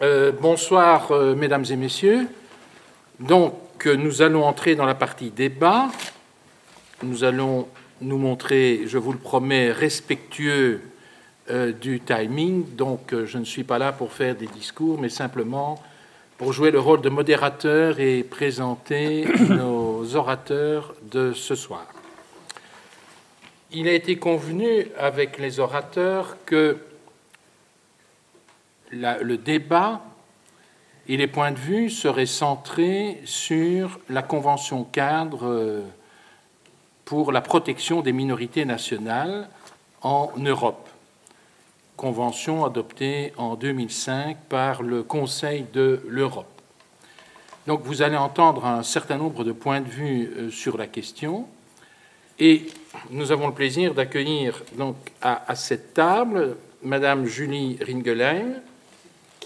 Euh, bonsoir, euh, mesdames et messieurs. Donc, euh, nous allons entrer dans la partie débat. Nous allons nous montrer, je vous le promets, respectueux du timing. Donc, je ne suis pas là pour faire des discours, mais simplement pour jouer le rôle de modérateur et présenter nos orateurs de ce soir. Il a été convenu avec les orateurs que le débat et les points de vue seraient centrés sur la Convention cadre euh, pour la protection des minorités nationales en Europe, convention adoptée en 2005 par le Conseil de l'Europe. Donc vous allez entendre un certain nombre de points de vue euh, sur la question et nous avons le plaisir d'accueillir donc à, à, cette table Madame Julie Ringelheim,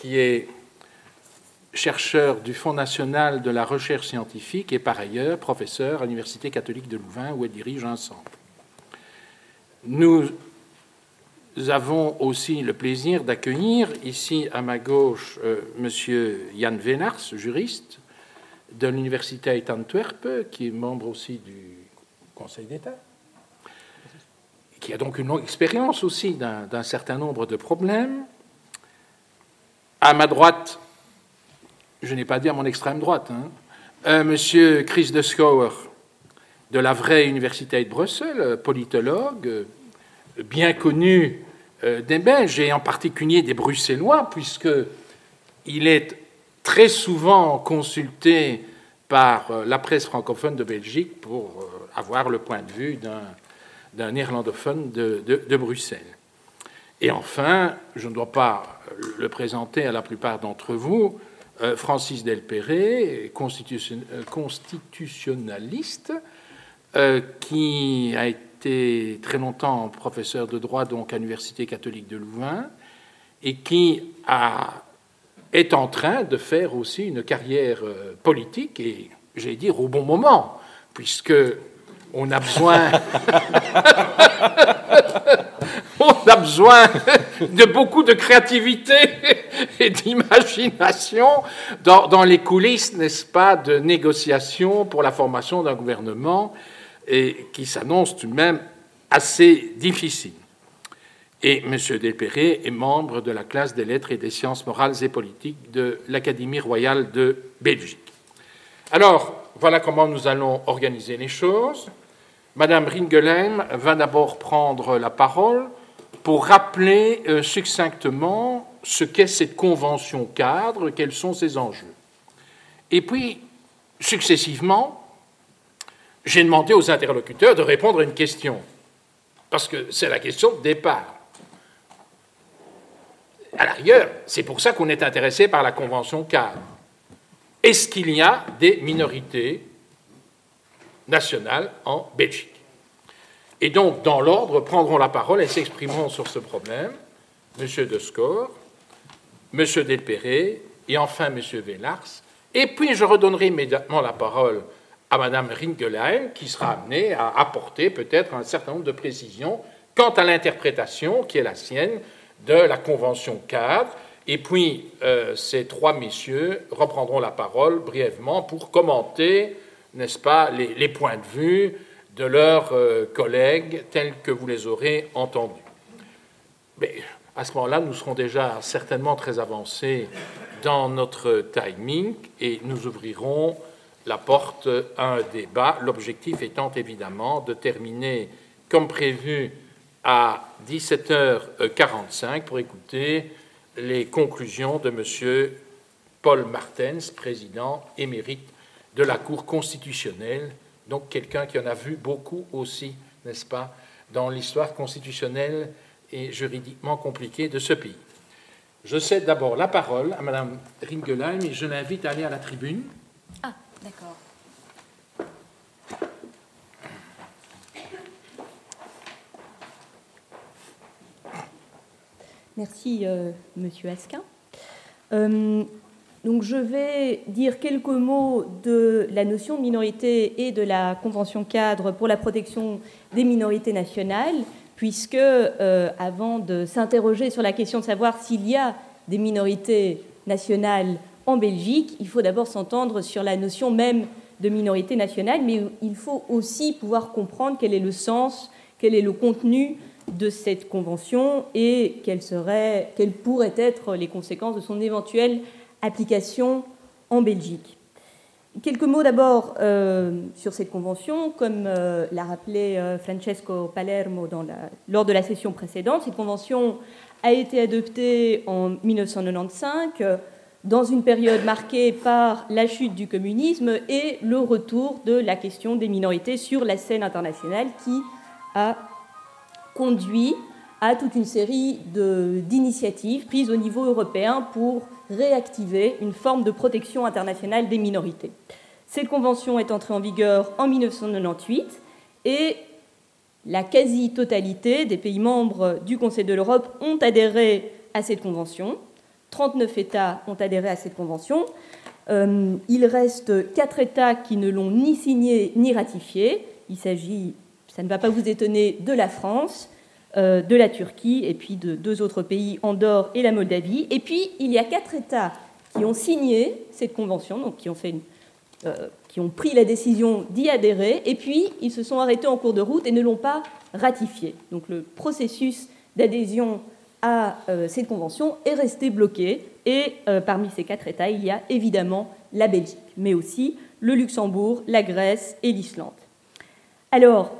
qui est chercheur du Fonds national de la recherche scientifique et par ailleurs professeur à l'Université catholique de Louvain où elle dirige un centre. Nous avons aussi le plaisir d'accueillir ici à ma gauche euh, Monsieur Jan Venars, juriste de l'Université d'Antwerp, qui est membre aussi du Conseil d'État, qui a donc une longue expérience aussi d'un certain nombre de problèmes. À ma droite, je n'ai pas dit à mon extrême droite, hein, euh, Monsieur Chris de Schouwer, de la vraie Université de Bruxelles, politologue, euh, bien connu euh, des Belges et en particulier des Bruxellois, puisqu'il est très souvent consulté par la presse francophone de Belgique pour avoir le point de vue d'un néerlandophone de Bruxelles. Et enfin, je ne dois pas le présenter à la plupart d'entre vous, euh, Francis Delperré, euh, constitutionnaliste, euh, qui a été très longtemps professeur de droit donc à l'Université catholique de Louvain, et qui est en train de faire aussi une carrière politique, et j'allais dire au bon moment, puisque on a besoin on a besoin de beaucoup de créativité et d'imagination dans, les coulisses, n'est-ce pas, de négociations pour la formation d'un gouvernement et qui s'annonce tout de même assez difficile. Et M. Delperré est membre de la classe des lettres et des sciences morales et politiques de l'Académie royale de Belgique. Alors, voilà comment nous allons organiser les choses. Madame Ringelheim va d'abord prendre la parole pour rappeler euh, succinctement ce qu'est cette convention cadre, quels sont ses enjeux. Et puis, successivement, j'ai demandé aux interlocuteurs de répondre à une question, parce que c'est la question de départ. À l'arrière, c'est pour ça qu'on est intéressé par la convention cadre. Est-ce qu'il y a des minorités nationales en Belgique? Et donc, dans l'ordre, prendront la parole et s'exprimeront sur ce problème M. De Score, M. Delperré et enfin M. Vellars. Et puis, je redonnerai immédiatement la parole à Mme Ringelheim, qui sera amenée à apporter peut-être un certain nombre de précisions quant à l'interprétation qui est la sienne de la Convention cadre. Et puis, euh, ces trois messieurs reprendront la parole brièvement pour commenter, n'est-ce pas, les, points de vue de leurs euh, collègues tels que vous les aurez entendus. Mais à ce moment-là, nous serons déjà certainement très avancés dans notre timing et nous ouvrirons la porte à un débat, l'objectif étant évidemment de terminer comme prévu à 17h45 pour écouter les conclusions de M. Paul Martens, président émérite de la Cour constitutionnelle donc quelqu'un qui en a vu beaucoup aussi, n'est-ce pas, dans l'histoire constitutionnelle et juridiquement compliquée de ce pays. Je cède d'abord la parole à Mme Ringelheim et je l'invite à aller à la tribune. Ah, d'accord. Merci, euh, Monsieur Asquin. Euh, donc je vais dire quelques mots de la notion de minorité et de la Convention cadre pour la protection des minorités nationales, puisque euh, avant de s'interroger sur la question de savoir s'il y a des minorités nationale en Belgique, il faut d'abord s'entendre sur la notion même de minorité nationale, mais il faut aussi pouvoir comprendre quel est le sens, quel est le contenu de cette convention et quelles, quelles pourraient être les conséquences de son éventuelle application en Belgique. Quelques mots d'abord euh, sur cette convention. Comme euh, l'a rappelé euh, Francesco Palermo lors de la session précédente, cette convention a été adoptée en 1995 dans une période marquée par la chute du communisme et le retour de la question des minorités sur la scène internationale qui a conduit à toute une série d'initiatives prises au niveau européen pour réactiver une forme de protection internationale des minorités. Cette convention est entrée en vigueur en 1998 et la quasi-totalité des pays membres du Conseil de l'Europe ont adhéré à cette convention. 39 États ont adhéré à cette convention. Euh, il reste 4 États qui ne l'ont ni signée ni ratifiée. Il s'agit, ça ne va pas vous étonner, de la France, de la Turquie et puis de deux autres pays, Andorre et la Moldavie. Et puis, il y a quatre États qui ont signé cette convention, donc qui ont, euh, pris la décision d'y adhérer, et puis ils se sont arrêtés en cours de route et ne l'ont pas ratifié. Donc le processus d'adhésion à euh, cette convention est resté bloqué, et parmi ces quatre États, il y a évidemment la Belgique, mais aussi le Luxembourg, la Grèce et l'Islande. Alors,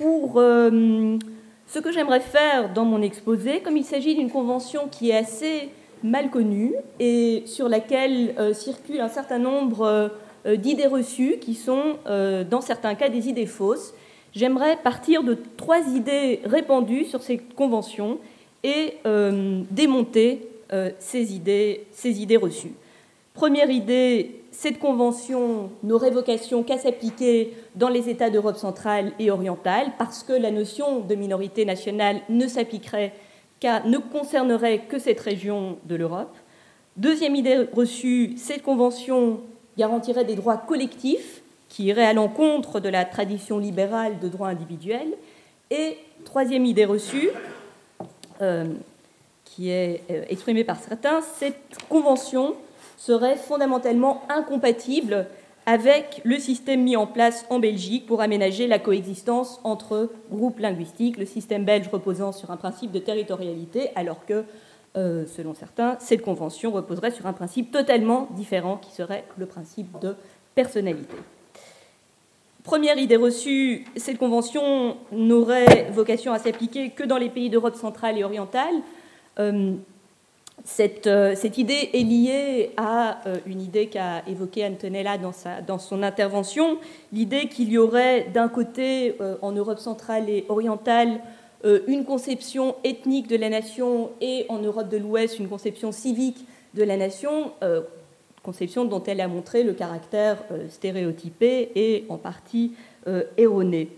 pour euh, ce que j'aimerais faire dans mon exposé, comme il s'agit d'une convention qui est assez mal connue et sur laquelle euh, circulent un certain nombre euh, d'idées reçues qui sont, dans certains cas, des idées fausses, j'aimerais partir de trois idées répandues sur cette convention et démonter ces idées, ces idées reçues. Première idée, cette convention n'aurait vocation qu'à s'appliquer dans les États d'Europe centrale et orientale, parce que la notion de minorité nationale ne s'appliquerait qu'à, ne concernerait que cette région de l'Europe. Deuxième idée reçue, cette convention garantirait des droits collectifs qui iraient à l'encontre de la tradition libérale de droit individuel. Et troisième idée reçue, euh, qui est euh, exprimée par certains, cette convention serait fondamentalement incompatible avec le système mis en place en Belgique pour aménager la coexistence entre groupes linguistiques, le système belge reposant sur un principe de territorialité, alors que, euh, selon certains, cette convention reposerait sur un principe totalement différent qui serait le principe de personnalité. Première idée reçue, cette convention n'aurait vocation à s'appliquer que dans les pays d'Europe centrale et orientale. Euh, euh, cette, idée est liée à euh, une idée qu'a évoquée Antonella dans, son intervention, l'idée qu'il y aurait d'un côté euh, en Europe centrale et orientale une conception ethnique de la nation et en Europe de l'Ouest une conception civique de la nation, conception dont elle a montré le caractère stéréotypé et en partie erroné.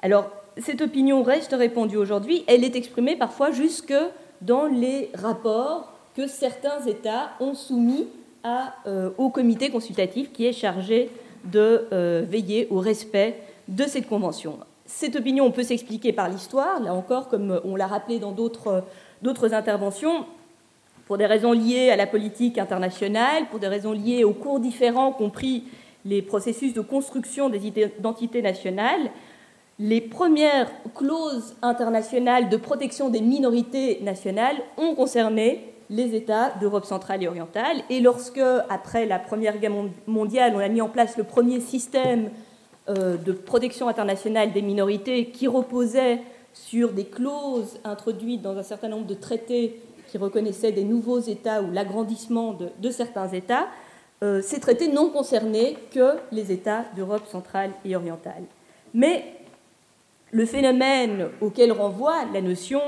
Alors cette opinion reste répandue aujourd'hui, elle est exprimée parfois jusque dans les rapports que certains États ont soumis euh, au comité consultatif qui est chargé de euh, veiller au respect de cette convention. Cette opinion peut s'expliquer par l'histoire, là encore, comme on l'a rappelé dans d'autres interventions, pour des raisons liées à la politique internationale, pour des raisons liées aux cours différents, compris les processus de construction des identités nationales. Les premières clauses internationales de protection des minorités nationales ont concerné les États d'Europe centrale et orientale. Et lorsque, après la Première Guerre mondiale, on a mis en place le premier système euh, de protection internationale des minorités qui reposait sur des clauses introduites dans un certain nombre de traités qui reconnaissaient des nouveaux États ou l'agrandissement de, certains États, euh, ces traités n'ont concerné que les États d'Europe centrale et orientale. Mais le phénomène auquel renvoie la notion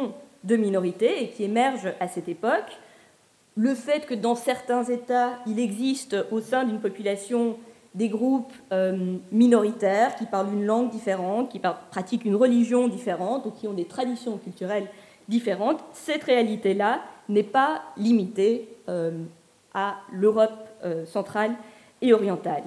de minorité et qui émerge à cette époque le fait que dans certains États, il existe au sein d'une population des groupes euh, minoritaires qui parlent une langue différente, qui pratiquent une religion différente ou qui ont des traditions culturelles différentes, cette réalité-là n'est pas limitée euh, à l'Europe euh, centrale et orientale.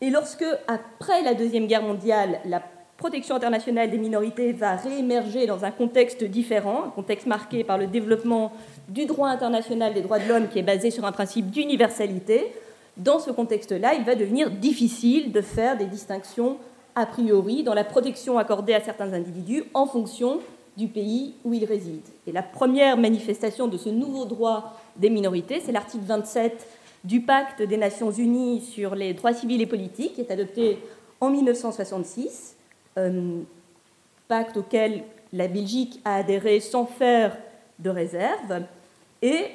Et lorsque, après la Deuxième Guerre mondiale, la protection internationale des minorités va réémerger dans un contexte différent, un contexte marqué par le développement du droit international des droits de l'homme qui est basé sur un principe d'universalité. Dans ce contexte-là, il va devenir difficile de faire des distinctions a priori dans la protection accordée à certains individus en fonction du pays où ils résident. Et la première manifestation de ce nouveau droit des minorités, c'est l'article 27 du pacte des Nations Unies sur les droits civils et politiques, qui est adopté en 1966, euh, pacte auquel la Belgique a adhéré sans faire de réserve. Et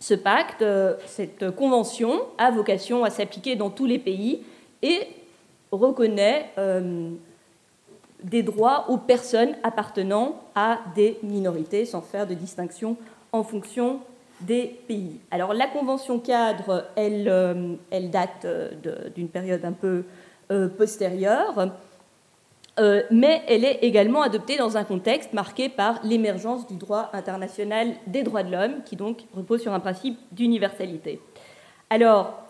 ce pacte, euh, cette convention, a vocation à s'appliquer dans tous les pays et reconnaît euh, des droits aux personnes appartenant à des minorités, sans faire de distinction en fonction des pays. Alors la convention cadre, elle, euh, date euh, d'une période un peu postérieure, mais elle est également adoptée dans un contexte marqué par l'émergence du droit international des droits de l'homme, qui donc repose sur un principe d'universalité. Alors,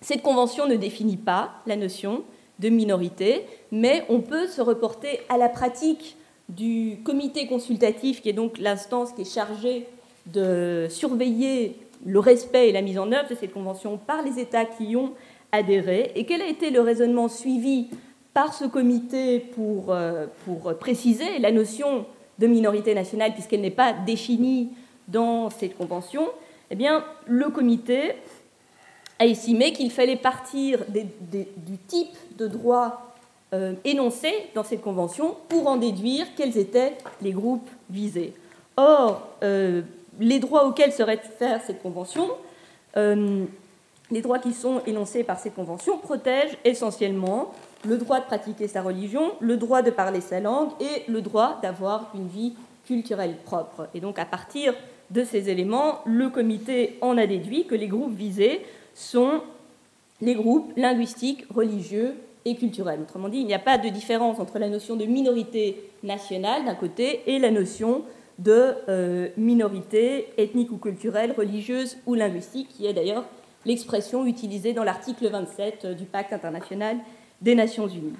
cette convention ne définit pas la notion de minorité, mais on peut se reporter à la pratique du comité consultatif, qui est donc l'instance qui est chargée de surveiller le respect et la mise en œuvre de cette convention par les États qui y ont adhéré, et quel a été le raisonnement suivi par ce comité pour, euh, pour préciser la notion de minorité nationale, puisqu'elle n'est pas définie dans cette convention, eh le comité a estimé qu'il fallait partir du type de droit euh, énoncé dans cette convention pour en déduire quels étaient les groupes visés. Or, euh, les droits auxquels serait faire cette convention, euh, les droits qui sont énoncés par cette convention protègent essentiellement le droit de pratiquer sa religion, le droit de parler sa langue et le droit d'avoir une vie culturelle propre. Et donc, à partir de ces éléments, le comité en a déduit que les groupes visés sont les groupes linguistiques, religieux et culturels. Autrement dit, il n'y a pas de différence entre la notion de minorité nationale d'un côté et la notion de euh, minorité ethnique ou culturelle, religieuse ou linguistique, qui est d'ailleurs l'expression utilisée dans l'article 27 du Pacte international des Nations Unies.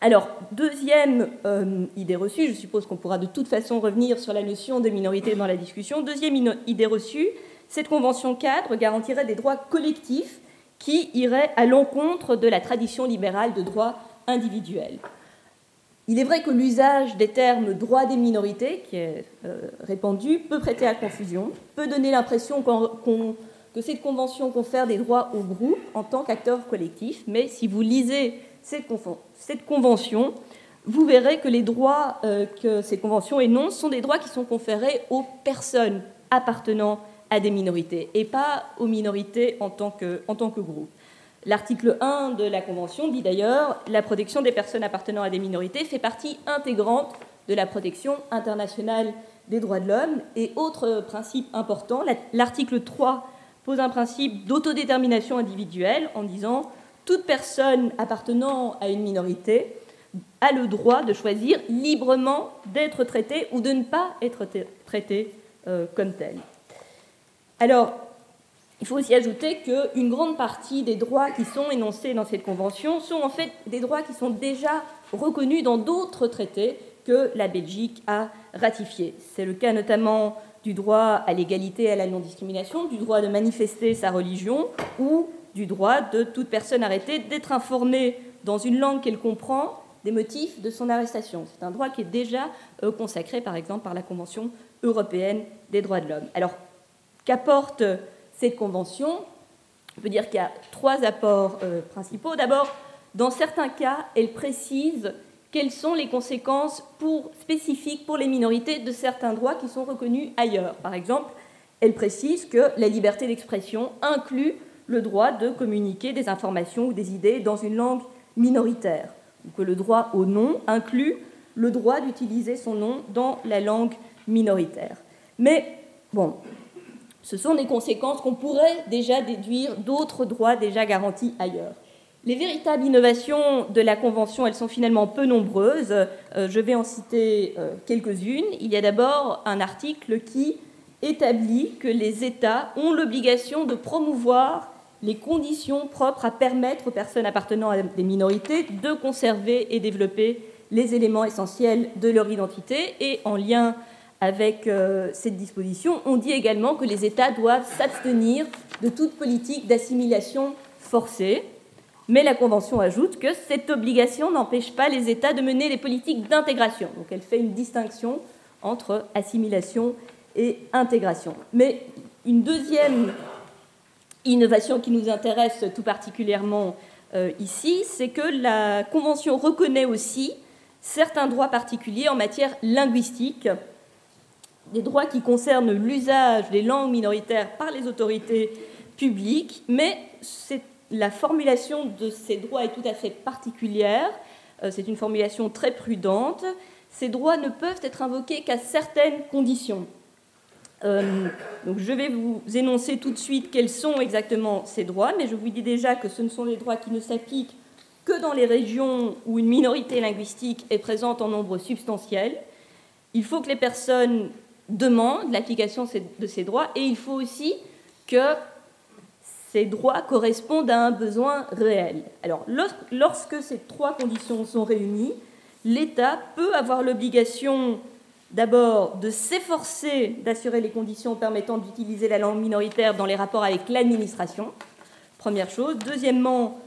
Alors, deuxième euh, idée reçue, je suppose qu'on pourra de toute façon revenir sur la notion de minorité dans la discussion. Deuxième idée reçue, cette convention cadre garantirait des droits collectifs qui iraient à l'encontre de la tradition libérale de droits individuels. Il est vrai que l'usage des termes droits des minorités, qui est euh, répandu, peut prêter à confusion, peut donner l'impression que cette convention confère des droits au groupe en tant qu'acteur collectif, mais si vous lisez cette, convention, vous verrez que les droits euh, que cette convention énonce sont des droits qui sont conférés aux personnes appartenant à des minorités et pas aux minorités en tant que, en tant que groupe. L'article 1 de la Convention dit d'ailleurs la protection des personnes appartenant à des minorités fait partie intégrante de la protection internationale des droits de l'homme. Et autre principe important, l'article 3 pose un principe d'autodétermination individuelle en disant toute personne appartenant à une minorité a le droit de choisir librement d'être traitée ou de ne pas être traitée euh, comme telle. Alors, il faut aussi ajouter qu'une grande partie des droits qui sont énoncés dans cette convention sont en fait des droits qui sont déjà reconnus dans d'autres traités que la Belgique a ratifiés. C'est le cas notamment du droit à l'égalité et à la non-discrimination, du droit de manifester sa religion ou du droit de toute personne arrêtée d'être informée dans une langue qu'elle comprend des motifs de son arrestation. C'est un droit qui est déjà euh, consacré, par exemple, par la Convention européenne des droits de l'homme. Alors, Qu'apporte cette convention? On peut dire qu'il y a trois apports euh, principaux. D'abord, dans certains cas, elle précise quelles sont les conséquences spécifiques pour les minorités de certains droits qui sont reconnus ailleurs. Par exemple, elle précise que la liberté d'expression inclut le droit de communiquer des informations ou des idées dans une langue minoritaire, ou que le droit au nom inclut le droit d'utiliser son nom dans la langue minoritaire. Mais bon, ce sont des conséquences qu'on pourrait déjà déduire d'autres droits déjà garantis ailleurs. Les véritables innovations de la Convention, elles sont finalement peu nombreuses. Euh, je vais en citer euh, quelques-unes. Il y a d'abord un article qui établit que les États ont l'obligation de promouvoir les conditions propres à permettre aux personnes appartenant à des minorités de conserver et développer les éléments essentiels de leur identité. Et en lien avec euh, cette disposition, on dit également que les États doivent s'abstenir de toute politique d'assimilation forcée. Mais la Convention ajoute que cette obligation n'empêche pas les États de mener des politiques d'intégration. Donc elle fait une distinction entre assimilation et intégration. Mais une deuxième innovation qui nous intéresse tout particulièrement euh, ici, c'est que la Convention reconnaît aussi certains droits particuliers en matière linguistique, des droits qui concernent l'usage des langues minoritaires par les autorités publiques, mais la formulation de ces droits est tout à fait particulière. Euh, c'est une formulation très prudente. Ces droits ne peuvent être invoqués qu'à certaines conditions. Euh, donc je vais vous énoncer tout de suite quels sont exactement ces droits, mais je vous dis déjà que ce ne sont des droits qui ne s'appliquent que dans les régions où une minorité linguistique est présente en nombre substantiel. Il faut que les personnes demandent l'application de ces droits et il faut aussi que ces droits correspondent à un besoin réel. Alors lorsque ces trois conditions sont réunies, l'État peut avoir l'obligation d'abord de s'efforcer d'assurer les conditions permettant d'utiliser la langue minoritaire dans les rapports avec l'administration, première chose. Deuxièmement,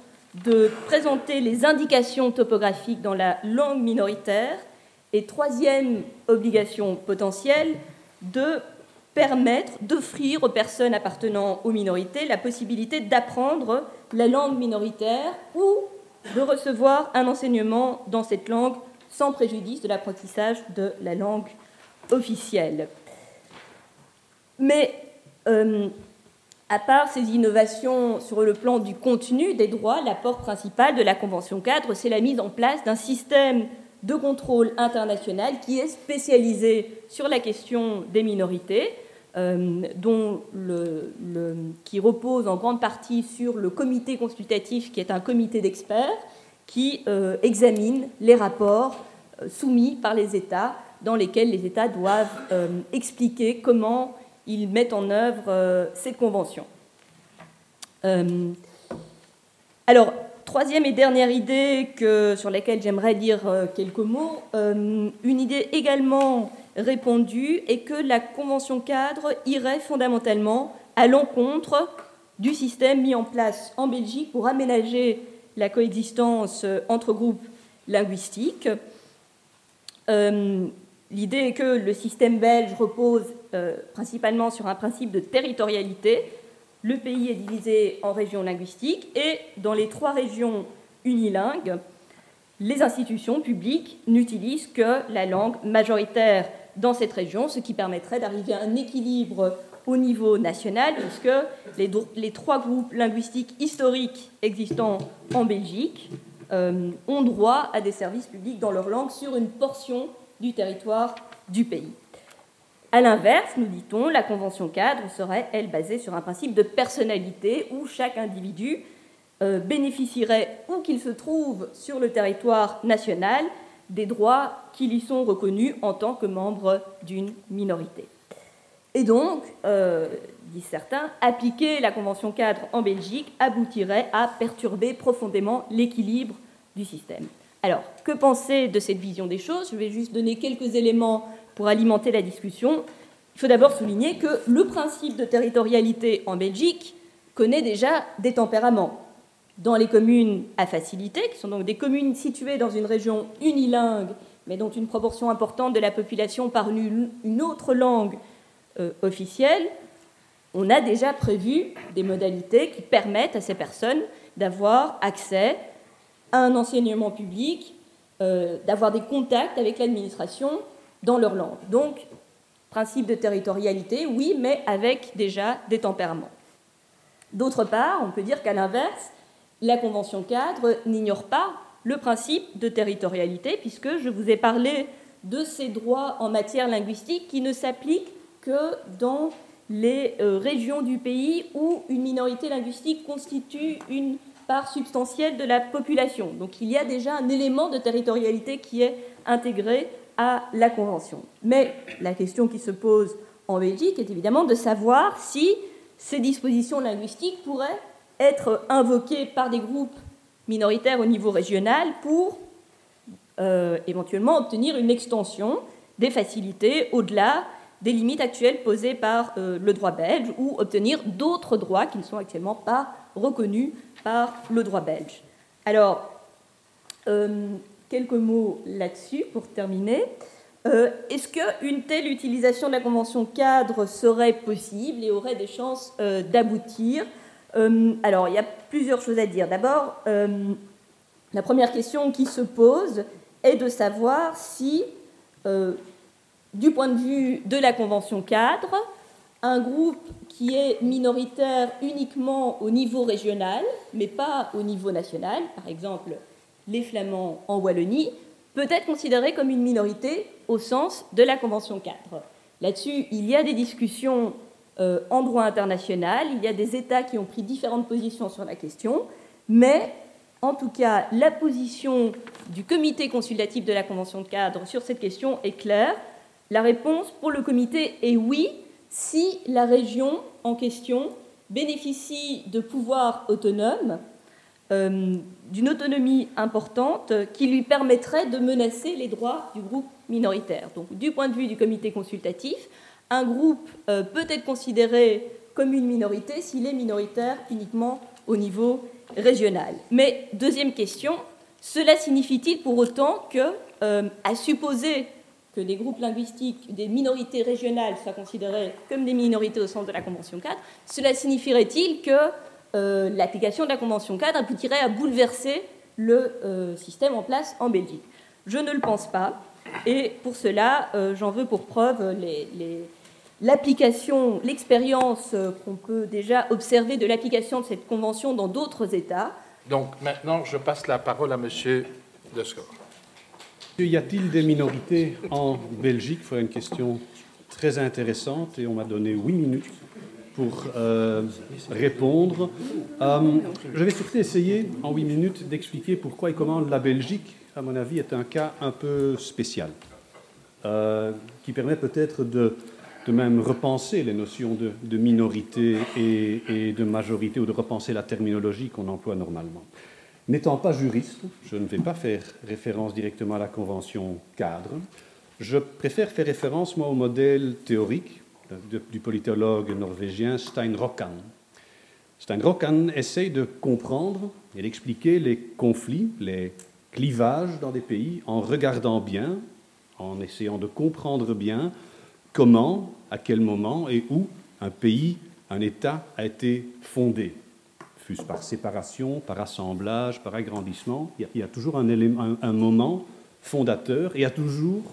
de présenter les indications topographiques dans la langue minoritaire. Et troisième obligation potentielle, de permettre d'offrir aux personnes appartenant aux minorités la possibilité d'apprendre la langue minoritaire ou de recevoir un enseignement dans cette langue sans préjudice de l'apprentissage de la langue officielle. Mais euh, à part ces innovations sur le plan du contenu des droits, l'apport principal de la Convention cadre, c'est la mise en place d'un système de contrôle international qui est spécialisé sur la question des minorités, dont le, qui repose en grande partie sur le comité consultatif, qui est un comité d'experts qui euh, examine les rapports euh, soumis par les États, dans lesquels les États doivent euh, expliquer comment ils mettent en œuvre cette convention. alors, troisième et dernière idée que, sur laquelle j'aimerais dire quelques mots, une idée également répandue est que la convention cadre irait fondamentalement à l'encontre du système mis en place en Belgique pour aménager la coexistence entre groupes linguistiques. Euh, l'idée est que le système belge repose euh, principalement sur un principe de territorialité. Le pays est divisé en régions linguistiques et dans les trois régions unilingues, les institutions publiques n'utilisent que la langue majoritaire dans cette région, ce qui permettrait d'arriver à un équilibre au niveau national, puisque les, trois groupes linguistiques historiques existants en Belgique euh, ont droit à des services publics dans leur langue sur une portion du territoire du pays. A l'inverse, nous dit-on, la convention cadre serait, elle, basée sur un principe de personnalité où chaque individu euh, bénéficierait, où qu'il se trouve sur le territoire national, des droits qui lui sont reconnus en tant que membre d'une minorité. Et donc, euh, disent certains, appliquer la Convention cadre en Belgique aboutirait à perturber profondément l'équilibre du système. Alors, que penser de cette vision des choses? Je vais juste donner quelques éléments pour alimenter la discussion. Il faut d'abord souligner que le principe de territorialité en Belgique connaît déjà des tempéraments. Dans les communes à facilité, qui sont donc des communes situées dans une région unilingue, mais dont une proportion importante de la population parle une autre langue euh, officielle, on a déjà prévu des modalités qui permettent à ces personnes d'avoir accès à un enseignement public, euh, d'avoir des contacts avec l'administration dans leur langue. Donc, principe de territorialité, oui, mais avec déjà des tempéraments. D'autre part, on peut dire qu'à l'inverse, la Convention cadre n'ignore pas le principe de territorialité, puisque je vous ai parlé de ces droits en matière linguistique qui ne s'appliquent que dans les euh, régions du pays où une minorité linguistique constitue une part substantielle de la population. Donc il y a déjà un élément de territorialité qui est intégré à la Convention. Mais la question qui se pose en Belgique est évidemment de savoir si ces dispositions linguistiques pourraient être invoquée par des groupes minoritaires au niveau régional pour euh, éventuellement obtenir une extension des facilités au-delà des limites actuelles posées par euh, le droit belge ou obtenir d'autres droits qui ne sont actuellement pas reconnus par le droit belge. Alors, euh, quelques mots là-dessus pour terminer. Est-ce qu'une telle utilisation de la Convention cadre serait possible et aurait des chances d'aboutir Alors, il y a plusieurs choses à dire. D'abord, la première question qui se pose est de savoir si, euh, du point de vue de la Convention cadre, un groupe qui est minoritaire uniquement au niveau régional, mais pas au niveau national, par exemple les Flamands en Wallonie, peut être considéré comme une minorité au sens de la Convention cadre. Là-dessus, il y a des discussions euh, en droit international, il y a des États qui ont pris différentes positions sur la question, mais en tout cas, la position du comité consultatif de la Convention de cadre sur cette question est claire. La réponse pour le comité est oui, si la région en question bénéficie de pouvoirs autonomes, euh, d'une autonomie importante qui lui permettrait de menacer les droits du groupe minoritaire. Donc, du point de vue du comité consultatif, un groupe euh, peut être considéré comme une minorité s'il est minoritaire uniquement au niveau régional. Mais deuxième question, cela signifie-t-il pour autant que, euh, à supposer que les groupes linguistiques des minorités régionales soient considérés comme des minorités au sens de la Convention cadre, cela signifierait-il que euh, l'application de la Convention cadre aboutirait à bouleverser le système en place en Belgique? Je ne le pense pas. Et pour cela, j'en veux pour preuve les l'application, l'expérience euh, qu'on peut déjà observer de l'application de cette convention dans d'autres États. Donc maintenant, je passe la parole à M. Descor. Y a-t-il des minorités en Belgique? C'est une question très intéressante et on m'a donné huit minutes pour euh, répondre. Euh, je vais surtout essayer en huit minutes d'expliquer pourquoi et comment la Belgique, à mon avis, est un cas un peu spécial, qui permet peut-être de de même repenser les notions de, minorité et, de majorité ou de repenser la terminologie qu'on emploie normalement. N'étant pas juriste, je ne vais pas faire référence directement à la convention cadre. Je préfère faire référence, moi, au modèle théorique du politologue norvégien Stein Rokkan. Stein Rokkan essaye de comprendre et d'expliquer les conflits, les clivages dans des pays en regardant bien, en essayant de comprendre bien comment, à quel moment et où un pays, un État a été fondé, fût-ce par séparation, par assemblage, par agrandissement. Il y a, toujours un, élément, un, moment fondateur et il y a toujours,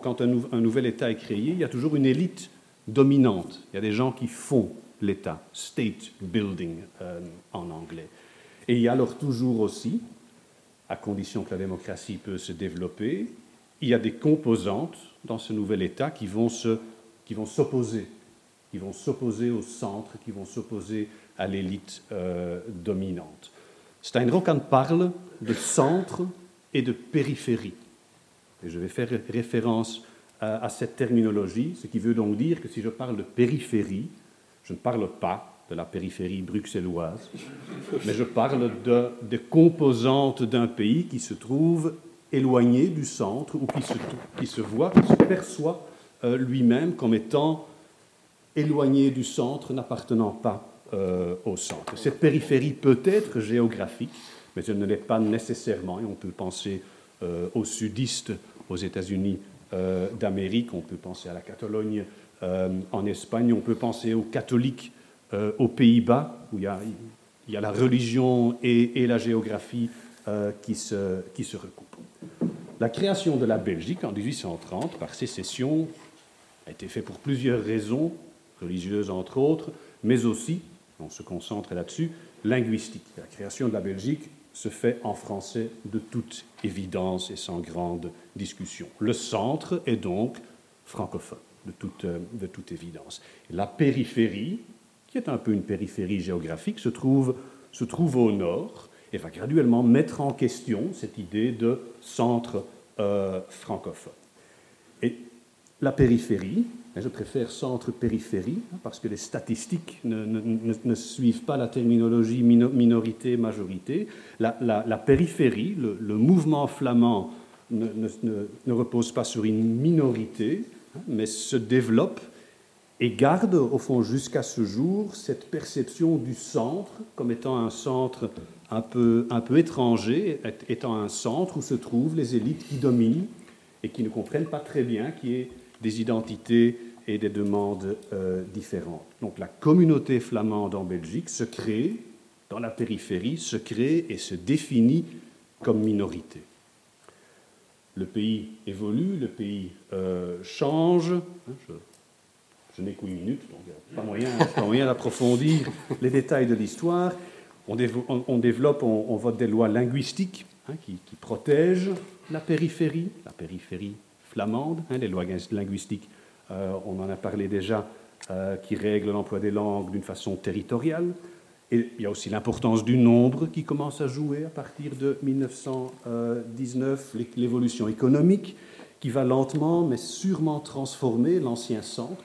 quand un, nouvel État est créé, il y a toujours une élite dominante. Il y a des gens qui font l'État, state building euh, en anglais. Et il y a alors toujours aussi, à condition que la démocratie peut se développer, il y a des composantes dans ce nouvel État qui vont s'opposer, qui vont s'opposer au centre, qui vont s'opposer à l'élite euh, dominante. Steinrock parle de centre et de périphérie. Et je vais faire référence à, à, cette terminologie, ce qui veut donc dire que si je parle de périphérie, je ne parle pas de la périphérie bruxelloise, mais je parle de, des composantes d'un pays qui se trouve éloigné du centre ou qui se, qui se voit, qui se perçoit euh, lui-même comme étant éloigné du centre, n'appartenant pas euh, au centre. Cette périphérie peut être géographique, mais elle ne l'est pas nécessairement. Et on peut penser euh, aux sudistes aux États-Unis d'Amérique, on peut penser à la Catalogne en Espagne, on peut penser aux catholiques aux Pays-Bas, où il y, a, y, a, la religion et, et la géographie qui se, qui se recoupent. La création de la Belgique en 1830 par sécession a été faite pour plusieurs raisons, religieuses entre autres, mais aussi, on se concentre là-dessus, linguistique. La création de la Belgique se fait en français de toute évidence et sans grande discussion. Le centre est donc francophone, de toute, de toute évidence. la périphérie, qui est un peu une périphérie géographique, se trouve, se trouve au nord, et va graduellement mettre en question cette idée de centre euh, francophone. Et la périphérie, je préfère centre-périphérie, hein, parce que les statistiques ne, suivent pas la terminologie minorité-majorité. La, périphérie, le, mouvement flamand ne, repose pas sur une minorité, hein, mais se développe et garde, au fond, jusqu'à ce jour, cette perception du centre comme étant un centre un peu, étranger, étant un centre où se trouvent les élites qui dominent et qui ne comprennent pas très bien qui est des identités et des demandes euh, différentes. Donc la communauté flamande en Belgique se crée, dans la périphérie, se crée et se définit comme minorité. Le pays évolue, le pays euh, change. Hein, je, n'ai qu'une minute, donc pas moyen, pas moyen d'approfondir les détails de l'histoire. On, développe, on, vote des lois linguistiques hein, qui, protègent la périphérie, la périphérie flamande, hein, les lois linguistiques, euh, on en a parlé déjà, euh, qui règlent l'emploi des langues d'une façon territoriale. Et il y a aussi l'importance du nombre qui commence à jouer à partir de 1919, l'évolution économique qui va lentement mais sûrement transformer l'ancien centre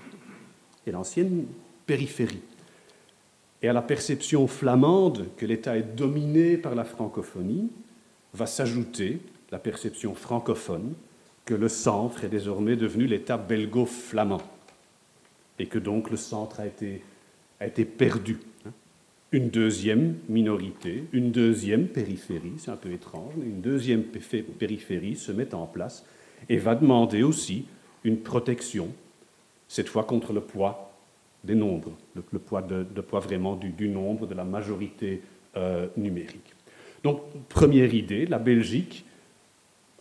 et l'ancienne périphérie. Et à la perception flamande que l'État est dominé par la francophonie, va s'ajouter la perception francophone que le centre est désormais devenu l'État belgo-flamand et que donc le centre a été, a été perdu. Hein. Une deuxième minorité, une deuxième périphérie, c'est un peu étrange, mais une deuxième périphérie se met en place et va demander aussi une protection, cette fois contre le poids des nombres, le, poids, de, poids vraiment du, nombre, de la majorité euh, numérique. Donc, première idée, la Belgique,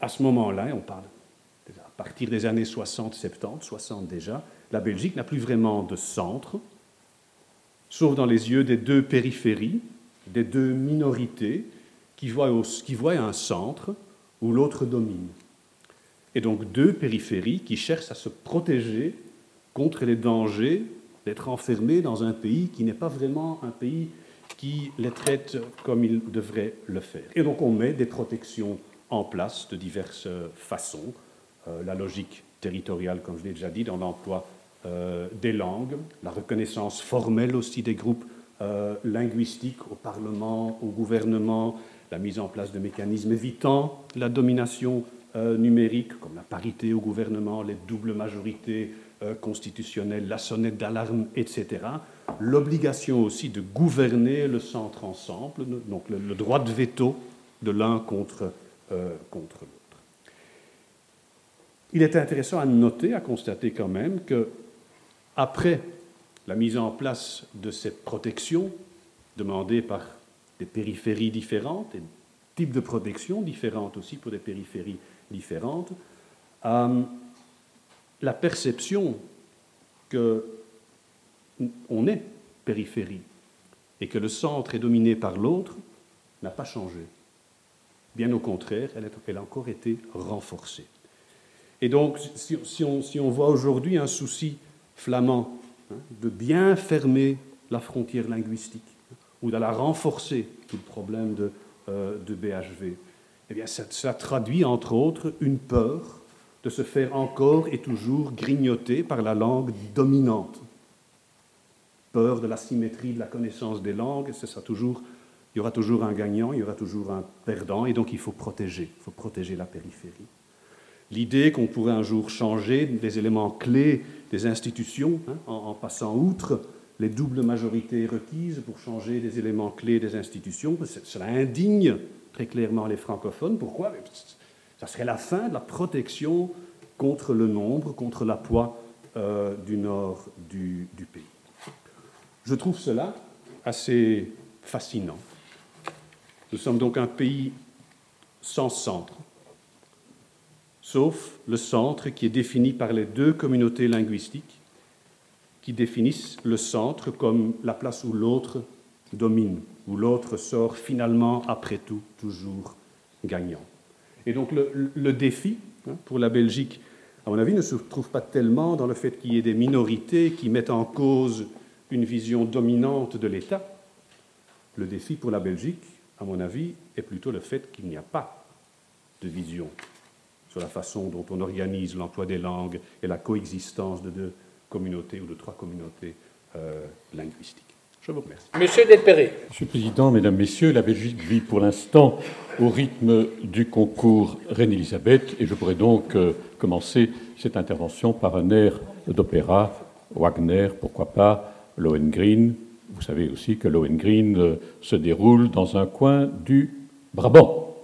à ce moment-là, on parle à partir des années 60, 70, 60 déjà, la Belgique n'a plus vraiment de centre, sauf dans les yeux des deux périphéries, des deux minorités qui voient, qui voient un centre où l'autre domine. Et donc deux périphéries qui cherchent à se protéger contre les dangers d'être enfermés dans un pays qui n'est pas vraiment un pays qui les traite comme il devrait le faire. Et donc on met des protections en place de diverses façons, euh, la logique territoriale, comme je l'ai déjà dit, dans l'emploi euh, des langues, la reconnaissance formelle aussi des groupes euh, linguistiques au Parlement, au gouvernement, la mise en place de mécanismes évitant la domination numérique, comme la parité au gouvernement, les doubles majorités constitutionnelles, la sonnette d'alarme, etc. L'obligation aussi de gouverner le centre ensemble, donc le, droit de veto de l'un contre, contre l'autre. Il est intéressant à noter, à constater quand même que après la mise en place de cette protection demandée par des périphéries différentes, des types de protection différentes aussi pour des périphéries différentes, euh, la perception que on est périphérie et que le centre est dominé par l'autre n'a pas changé. Bien au contraire, elle a encore été renforcée. Et donc, si, on, voit aujourd'hui un souci flamand hein, de bien fermer la frontière linguistique ou de la renforcer, tout le problème de, euh, BHV, eh bien, ça, traduit entre autres une peur de se faire encore et toujours grignoter par la langue dominante. Peur de la symétrie de la connaissance des langues, c'est ça toujours. Il y aura toujours un gagnant, il y aura toujours un perdant, et donc il faut protéger, il faut protéger la périphérie l'idée qu'on pourrait un jour changer des éléments clés des institutions, hein, en, passant outre les doubles majorités requises pour changer des éléments clés des institutions, cela indigne très clairement les francophones. Pourquoi? Ça serait la fin de la protection contre le nombre, contre la poids euh, du nord du, du pays. Je trouve cela assez fascinant. Nous sommes donc un pays sans centre, sauf le centre qui est défini par les deux communautés linguistiques qui définissent le centre comme la place où l'autre domine, où l'autre sort finalement, après tout, toujours gagnant. Et donc le, défi hein, pour la Belgique, à mon avis, ne se trouve pas tellement dans le fait qu'il y ait des minorités qui mettent en cause une vision dominante de l'État. Le défi pour la Belgique, à mon avis, est plutôt le fait qu'il n'y a pas de vision sur la façon dont on organise l'emploi des langues et la coexistence de deux communautés ou de trois communautés linguistiques. Je vous remercie. Monsieur Delperré. Monsieur le Président, Mesdames, Messieurs, la Belgique vit pour l'instant au rythme du concours Reine-Elisabeth et je pourrais donc commencer cette intervention par un air d'opéra, Wagner, pourquoi pas, Lohengrin. Vous savez aussi que Lohengrin se déroule dans un coin du Brabant.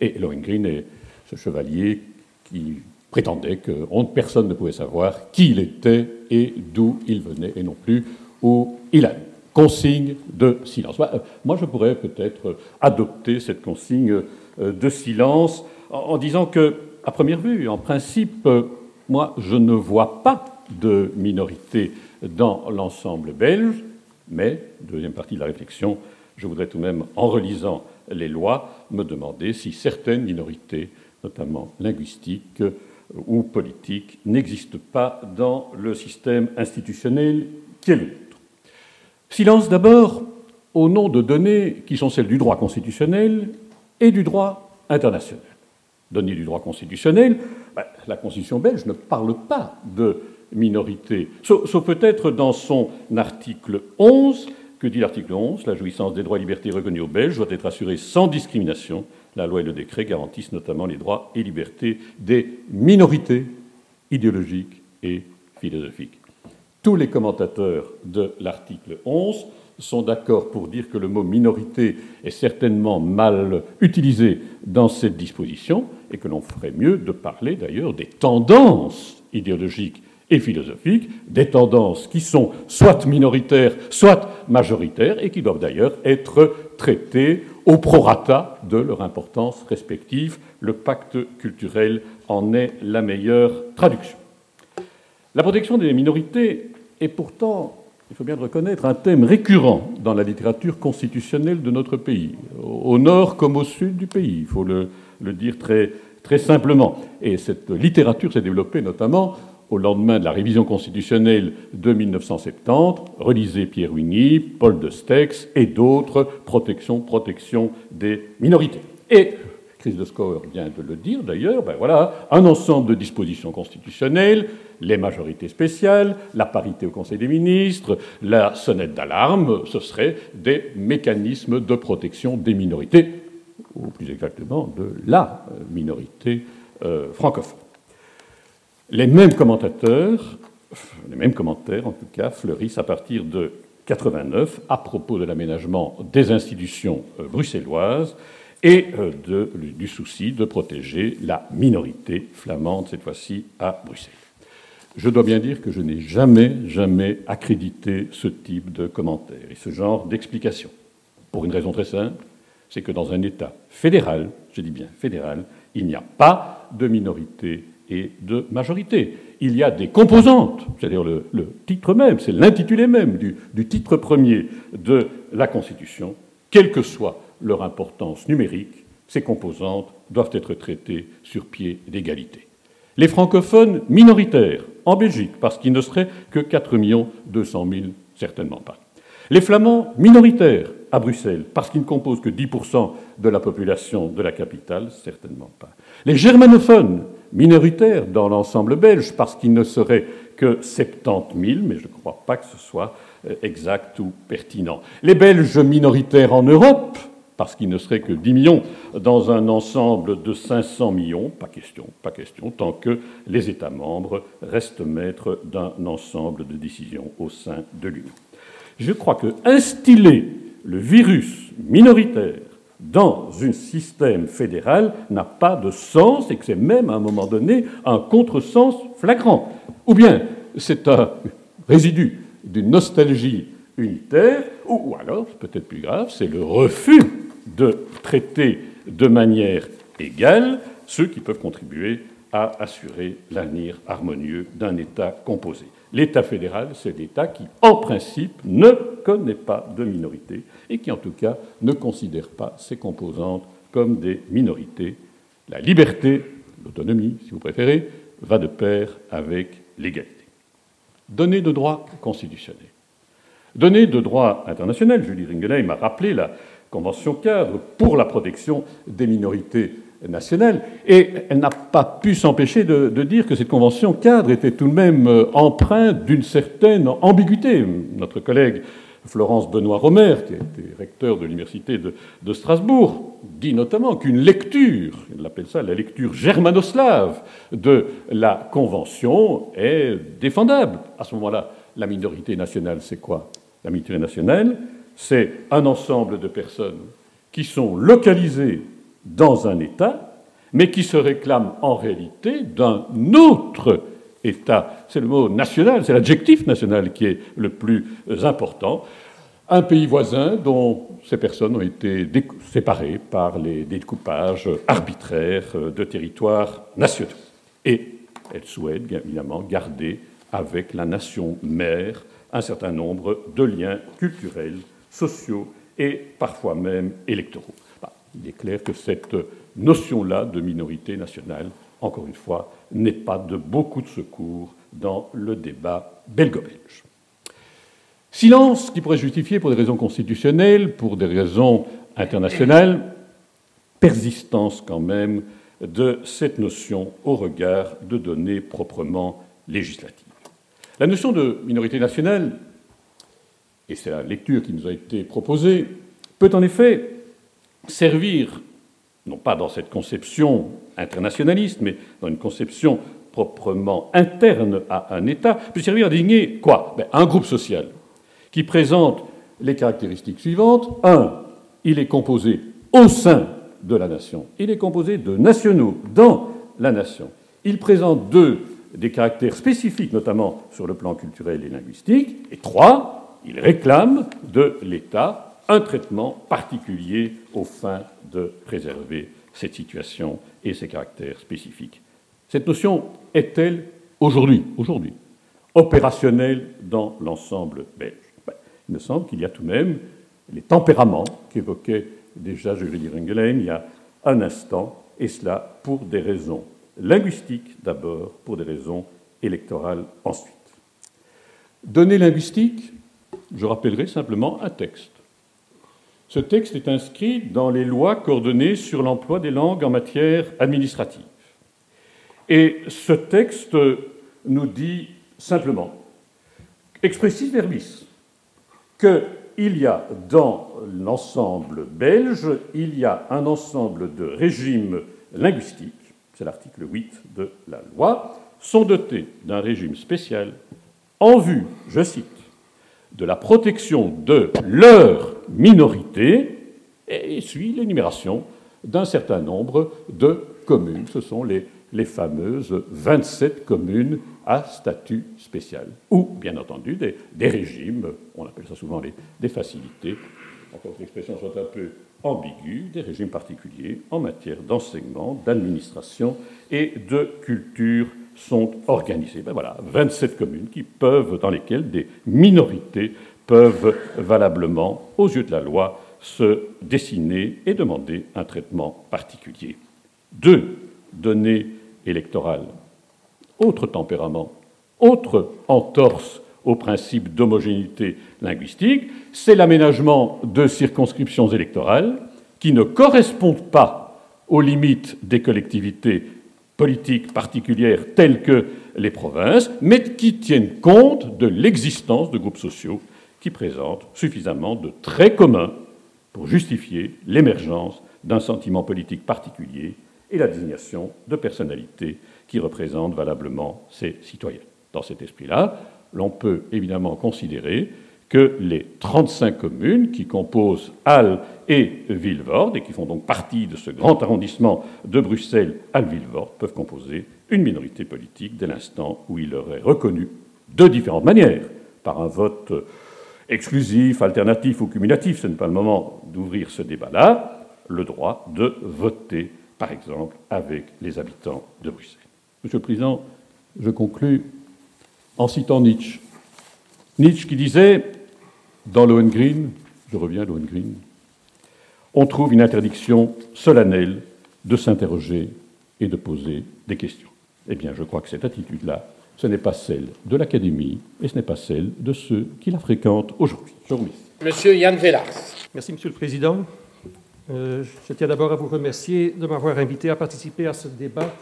Et Lohengrin est ce chevalier qui prétendait que personne ne pouvait savoir qui il était et d'où il venait, et non plus où il allait. Consigne de silence. Bah, moi, je pourrais peut-être adopter cette consigne euh, de silence en disant que, à première vue, en principe, moi, je ne vois pas de minorité dans l'ensemble belge, mais, deuxième partie de la réflexion, je voudrais tout de même, en relisant les lois, me demander si certaines minorités, notamment linguistiques ou politiques, n'existent pas dans le système institutionnel qui est le. Silence d'abord au nom de données qui sont celles du droit constitutionnel et du droit international. Données du droit constitutionnel, ben, la Constitution belge ne parle pas de minorité, sauf, peut-être dans son article 11, que dit l'article 11 La jouissance des droits et libertés reconnus aux Belges doit être assurée sans discrimination. La loi et le décret garantissent notamment les droits et libertés des minorités idéologiques et philosophiques. Tous les commentateurs de l'article 11 sont d'accord pour dire que le mot minorité est certainement mal utilisé dans cette disposition et que l'on ferait mieux de parler d'ailleurs des tendances idéologiques et philosophiques, des tendances qui sont soit minoritaires, soit majoritaires, et qui doivent d'ailleurs être traitées au prorata de leur importance respective. Le pacte culturel en est la meilleure traduction. La protection des minorités est pourtant, il faut bien le reconnaître, un thème récurrent dans la littérature constitutionnelle de notre pays, au nord comme au sud du pays, il faut le, dire très, simplement. Et cette littérature s'est développée notamment au lendemain de la révision constitutionnelle de 1970, relisez Pierre Wigny, Paul de Stex et d'autres, protection, protection des minorités. Chris de Score vient de le dire d'ailleurs, ben voilà, un ensemble de dispositions constitutionnelles, les majorités spéciales, la parité au Conseil des ministres, la sonnette d'alarme, ce seraient des mécanismes de protection des minorités, ou plus exactement de la minorité euh, francophone. Les mêmes commentateurs, les mêmes commentaires en tout cas, fleurissent à partir de 89 à propos de l'aménagement des institutions euh, bruxelloises et euh, du souci de protéger la minorité flamande, cette fois-ci à Bruxelles. Je dois bien dire que je n'ai jamais, jamais accrédité ce type de commentaires et ce genre d'explications. Pour une raison très simple, c'est que dans un État fédéral, je dis bien fédéral, il n'y a pas de minorité et de majorité. Il y a des composantes, c'est-à-dire le, titre même, c'est l'intitulé même du, du, titre premier de la Constitution, quelle que soit leur importance numérique, ces composantes doivent être traitées sur pied d'égalité. Les francophones minoritaires en Belgique, parce qu'il ne serait que 4 200 000, certainement pas. Les flamands minoritaires à Bruxelles, parce qu'ils ne composent que 10% de la population de la capitale, certainement pas. Les germanophones minoritaires dans l'ensemble belge, parce qu'il ne serait que 70 000, mais je ne crois pas que ce soit euh, exact ou pertinent. Les Belges minoritaires en Europe, parce qu'il ne serait que 10 millions dans un ensemble de 500 millions, pas question, pas question, tant que les États membres restent maîtres d'un ensemble de décisions au sein de l'Union. Je crois que instiller le virus minoritaire dans un système fédéral n'a pas de sens et que c'est même à un moment donné un contresens flagrant. Ou bien c'est un résidu d'une nostalgie unitaire, ou alors, peut-être plus grave, c'est le refus de traiter de manière égale ceux qui peuvent contribuer à assurer l'avenir harmonieux d'un État composé. L'État fédéral, c'est l'État qui, en principe, ne connaît pas de minorité et qui, en tout cas, ne considère pas ses composantes comme des minorités. La liberté, l'autonomie, si vous préférez, va de pair avec l'égalité. Données de droit constitutionnel. Données de droit international, Julie Ringelheim a rappelé la Convention cadre pour la protection des minorités nationale. Et elle n'a pas pu s'empêcher de, dire que cette convention cadre était tout de même euh, empreinte d'une certaine ambiguïté. Notre collègue Florence Benoît-Romer, qui était recteur de l'Université de, Strasbourg, dit notamment qu'une lecture, il appelle ça la lecture germanoslave de la Convention, est défendable. À ce moment-là, la minorité nationale, c'est quoi? La nationale, c'est un ensemble de personnes qui sont localisées dans un État, mais qui se réclament en réalité d'un autre État. C'est le mot national, c'est l'adjectif national qui est le plus important. Un pays voisin dont ces personnes ont été séparées par les découpages arbitraires de territoires nationaux. Et elles souhaitent évidemment garder avec la nation mère un certain nombre de liens culturels, sociaux et parfois même électoraux. Bah, il est clair que cette notion-là de minorité nationale, encore une fois, n'est pas de beaucoup de secours dans le débat belgo-belge. Silence qui pourrait justifier pour des raisons constitutionnelles, pour des raisons internationales, persistance quand même de cette notion au regard de données proprement législatives. La notion de minorité nationale, et c'est la lecture qui nous a été proposée, peut en effet servir, non pas dans cette conception internationaliste, mais dans une conception proprement interne à un État, peut servir à désigner quoi? Ben, Un groupe social qui présente les caractéristiques suivantes. Un, il est composé au sein de la nation. Il est composé de nationaux dans la nation. Il présente deux, des caractères spécifiques, notamment sur le plan culturel et linguistique. Et trois, il réclame de l'État un traitement particulier aux fins de préserver cette situation et ses caractères spécifiques. Cette notion est-elle aujourd'hui, opérationnelle dans l'ensemble belge? Il me semble qu'il y a tout de même les tempéraments qu'évoquait déjà Julie Ringelen il y a un instant, et cela pour des raisons linguistiques d'abord, pour des raisons électorales ensuite. Données linguistiques, je rappellerai simplement un texte. Ce texte est inscrit dans les lois coordonnées sur l'emploi des langues en matière administrative. Et ce texte nous dit simplement, expressis verbis, qu'il y a dans l'ensemble belge, il y a un ensemble de régimes linguistiques, c'est l'article 8 de la loi, sont dotés d'un régime spécial en vue, je cite, de la protection de leur minorité, et suit l'énumération d'un certain nombre de communes. Ce sont les, les fameuses 27 communes à statut spécial, ou bien entendu des, régimes, on appelle ça souvent des facilités, encore que l'expression soit un peu ambiguë, des régimes particuliers en matière d'enseignement, d'administration et de culture sont organisées. Ben voilà, 27 communes dans lesquelles des minorités peuvent valablement, aux yeux de la loi, se dessiner et demander un traitement particulier. Deux données électorales. Autre tempérament, autre entorse au principe d'homogénéité linguistique, c'est l'aménagement de circonscriptions électorales qui ne correspondent pas aux limites des collectivités politiques particulières telles que les provinces, mais qui tiennent compte de l'existence de groupes sociaux qui présentent suffisamment de traits communs pour justifier l'émergence d'un sentiment politique particulier et la désignation de personnalités qui représentent valablement ces citoyens. Dans cet esprit-là, l'on peut évidemment considérer que les 35 communes qui composent Halle et Villevorde, et qui font donc partie de ce grand arrondissement de Bruxelles-Halle-Villevorde, peuvent composer une minorité politique dès l'instant où il leur est reconnu de différentes manières, par un vote exclusif, alternatif ou cumulatif, ce n'est pas le moment d'ouvrir ce débat-là, le droit de voter, par exemple, avec les habitants de Bruxelles. Monsieur le Président, je conclus en citant Nietzsche. Nietzsche qui disait, dans Lohengrin, je reviens à Lohengrin, on trouve une interdiction solennelle de s'interroger et de poser des questions. Eh bien, je crois que cette attitude-là, ce n'est pas celle de l'Académie et ce n'est pas celle de ceux qui la fréquentent aujourd'hui. Je vous remercie. Monsieur Yann Vellars. Merci, Monsieur le Président. Euh, je tiens d'abord à vous remercier de m'avoir invité à participer à ce débat,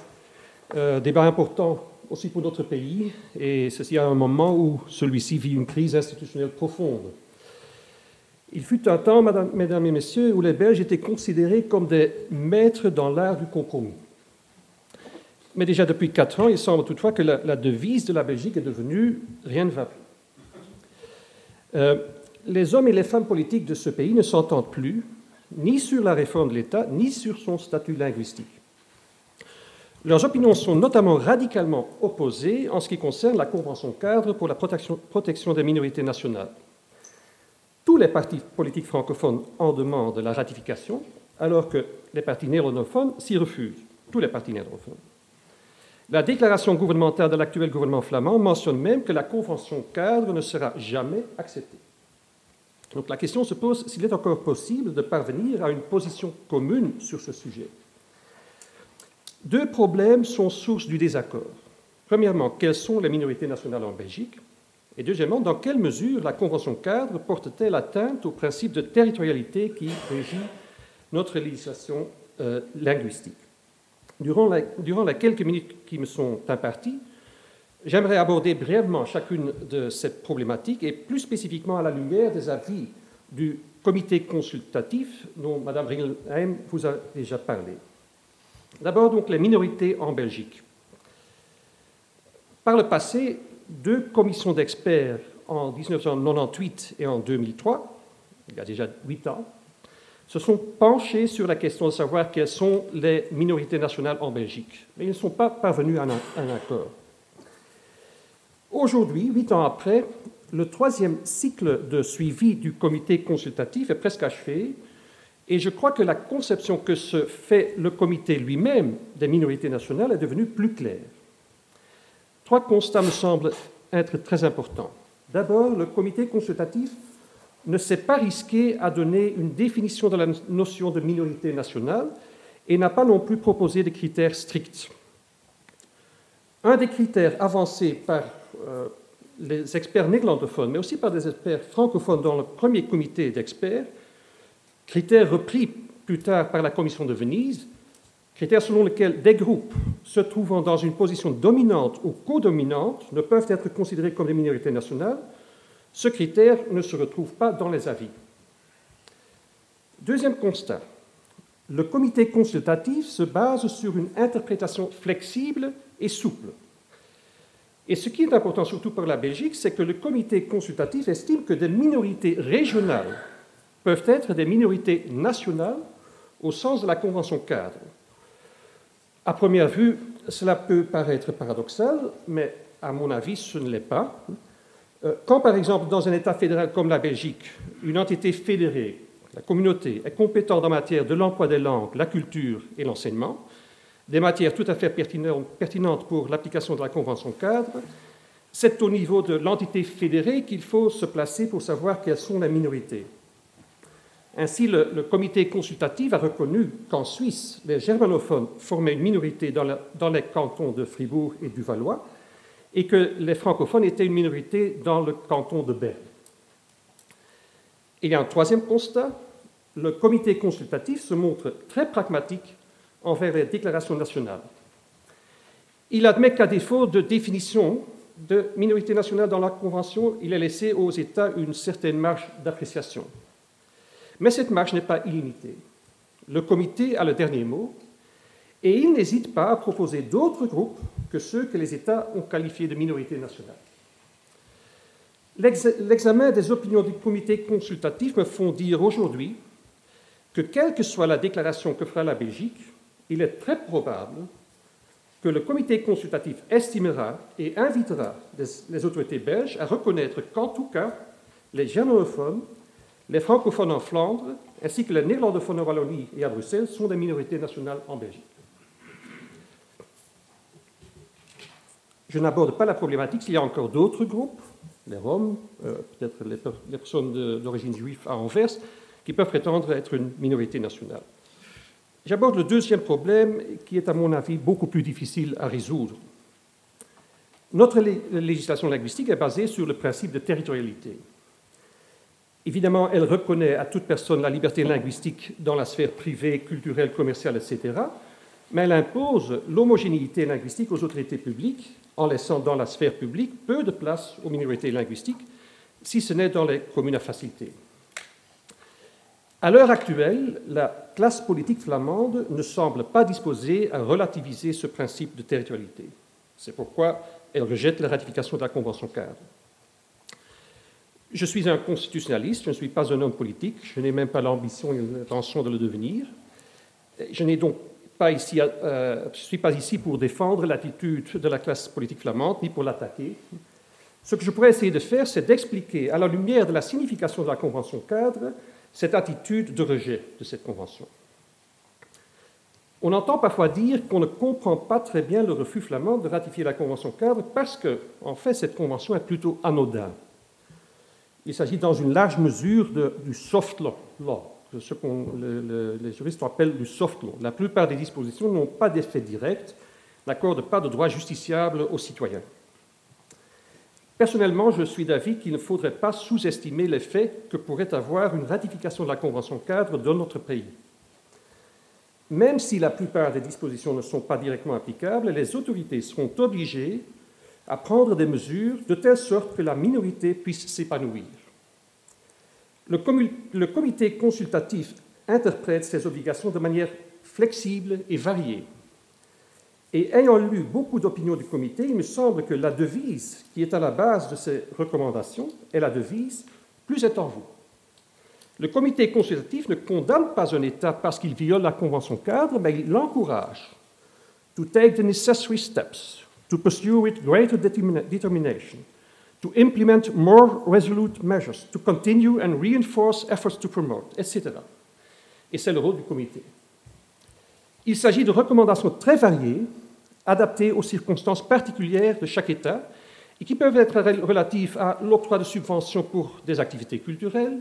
euh, débat important aussi pour notre pays, et ceci à un moment où celui-ci vit une crise institutionnelle profonde. Il fut un temps, mesdames et messieurs, où les Belges étaient considérés comme des maîtres dans l'art du compromis. Mais déjà depuis quatre ans, il semble toutefois que la, devise de la Belgique est devenue rien ne va plus. Euh, les hommes et les femmes politiques de ce pays ne s'entendent plus, ni sur la réforme de l'État, ni sur son statut linguistique. Leurs opinions sont notamment radicalement opposées en ce qui concerne la Convention cadre pour la protection, des minorités nationales. Tous les partis politiques francophones en demandent la ratification, alors que les partis néerlandophones s'y refusent. Tous les partis néerlandophones. La déclaration gouvernementale de l'actuel gouvernement flamand mentionne même que la convention cadre ne sera jamais acceptée. Donc la question se pose s'il est encore possible de parvenir à une position commune sur ce sujet. Deux problèmes sont source du désaccord. Premièrement, quelles sont les minorités nationales en Belgique? Et deuxièmement, dans quelle mesure la Convention cadre porte-t-elle atteinte au principe de territorialité qui régit notre législation euh, linguistique? Durant, durant les quelques minutes qui me sont imparties, j'aimerais aborder brièvement chacune de ces problématiques et plus spécifiquement à la lumière des avis du comité consultatif dont Mme Ringelheim vous a déjà parlé. D'abord, donc, les minorités en Belgique. Par le passé, deux commissions d'experts en 1998 et en 2003, il y a déjà huit ans, se sont penchés sur la question de savoir quelles sont les minorités nationales en Belgique, mais ils ne sont pas parvenus à un, accord. Aujourd'hui, huit ans après, le troisième cycle de suivi du comité consultatif est presque achevé, et je crois que la conception que se fait le comité lui-même des minorités nationales est devenue plus claire. Trois constats me semblent être très importants. D'abord, le comité consultatif ne s'est pas risqué à donner une définition de la notion de minorité nationale et n'a pas non plus proposé de critères stricts. Un des critères avancés par euh, les experts néerlandophones, mais aussi par des experts francophones dans le premier comité d'experts, critères repris plus tard par la Commission de Venise, critères selon lesquels des groupes se trouvant dans une position dominante ou codominante ne peuvent être considérés comme des minorités nationales, ce critère ne se retrouve pas dans les avis. Deuxième constat, le comité consultatif se base sur une interprétation flexible et souple. Et ce qui est important surtout pour la Belgique, c'est que le comité consultatif estime que des minorités régionales peuvent être des minorités nationales au sens de la Convention cadre. À première vue, cela peut paraître paradoxal, mais à mon avis, ce ne l'est pas. Euh, quand, par exemple, dans un État fédéral comme la Belgique, une entité fédérée, la communauté, est compétente en matière de l'emploi des langues, la culture et l'enseignement, des matières tout à fait pertinentes pour l'application de la Convention cadre, c'est au niveau de l'entité fédérée qu'il faut se placer pour savoir quelles sont les minorités. Ainsi, le, comité consultatif a reconnu qu'en Suisse, les germanophones formaient une minorité dans, les cantons de Fribourg et du Valois, et que les francophones étaient une minorité dans le canton de Berne. A un troisième constat. Le comité consultatif se montre très pragmatique envers les déclarations nationales. Il admet qu'à défaut de définition de minorité nationale dans la Convention, il est laissé aux États une certaine marge d'appréciation. Mais cette marge n'est pas illimitée. Le comité a le dernier mot et il n'hésite pas à proposer d'autres groupes que ceux que les États ont qualifiés de minorités nationales. L'examen des opinions du comité consultatif me font dire aujourd'hui que quelle que soit la déclaration que fera la Belgique, il est très probable que le comité consultatif estimera et invitera les autorités belges à reconnaître qu'en tout cas, les germanophones, les francophones en Flandre, ainsi que les néerlandophones en Wallonie et à Bruxelles sont des minorités nationales en Belgique. Je n'aborde pas la problématique s'il y a encore d'autres groupes, les Roms, euh, peut-être les, personnes d'origine juive à Anvers, qui peuvent prétendre être une minorité nationale. J'aborde le deuxième problème qui est à mon avis beaucoup plus difficile à résoudre. Notre législation linguistique est basée sur le principe de territorialité. Évidemment, elle reconnaît à toute personne la liberté linguistique dans la sphère privée, culturelle, commerciale, etc. Mais elle impose l'homogénéité linguistique aux autorités publiques en laissant dans la sphère publique peu de place aux minorités linguistiques, si ce n'est dans les communes à facilité. À l'heure actuelle, la classe politique flamande ne semble pas disposée à relativiser ce principe de territorialité. C'est pourquoi elle rejette la ratification de la Convention cadre. Je suis un constitutionnaliste, je ne suis pas un homme politique, je n'ai même pas l'ambition et l'intention de le devenir. Je n'ai donc pas ici, euh, je suis pas ici pour défendre l'attitude de la classe politique flamande, ni pour l'attaquer. Ce que je pourrais essayer de faire, c'est d'expliquer, à la lumière de la signification de la Convention cadre, cette attitude de rejet de cette Convention. On entend parfois dire qu'on ne comprend pas très bien le refus flamand de ratifier la Convention cadre parce que, en fait, cette Convention est plutôt anodine. Il s'agit dans une large mesure du soft law, ce que les juristes appellent du soft law. La plupart des dispositions n'ont pas d'effet direct, n'accordent pas de droits justiciables aux citoyens. Personnellement, je suis d'avis qu'il ne faudrait pas sous-estimer l'effet que pourrait avoir une ratification de la Convention cadre dans notre pays. Même si la plupart des dispositions ne sont pas directement applicables, les autorités seront obligées à prendre des mesures de telle sorte que la minorité puisse s'épanouir. Le, comité consultatif interprète ces obligations de manière flexible et variée. Et ayant lu beaucoup d'opinions du comité, il me semble que la devise qui est à la base de ces recommandations est la devise Plus est en vous. Le comité consultatif ne condamne pas un État parce qu'il viole la Convention cadre, mais il l'encourage to take the necessary steps to pursue with greater determination, to implement more resolute measures, to continue and reinforce efforts to promote, etc. Et c'est le rôle du comité. Il s'agit de recommandations très variées, adaptées aux circonstances particulières de chaque État, et qui peuvent être relatives à l'octroi de subventions pour des activités culturelles,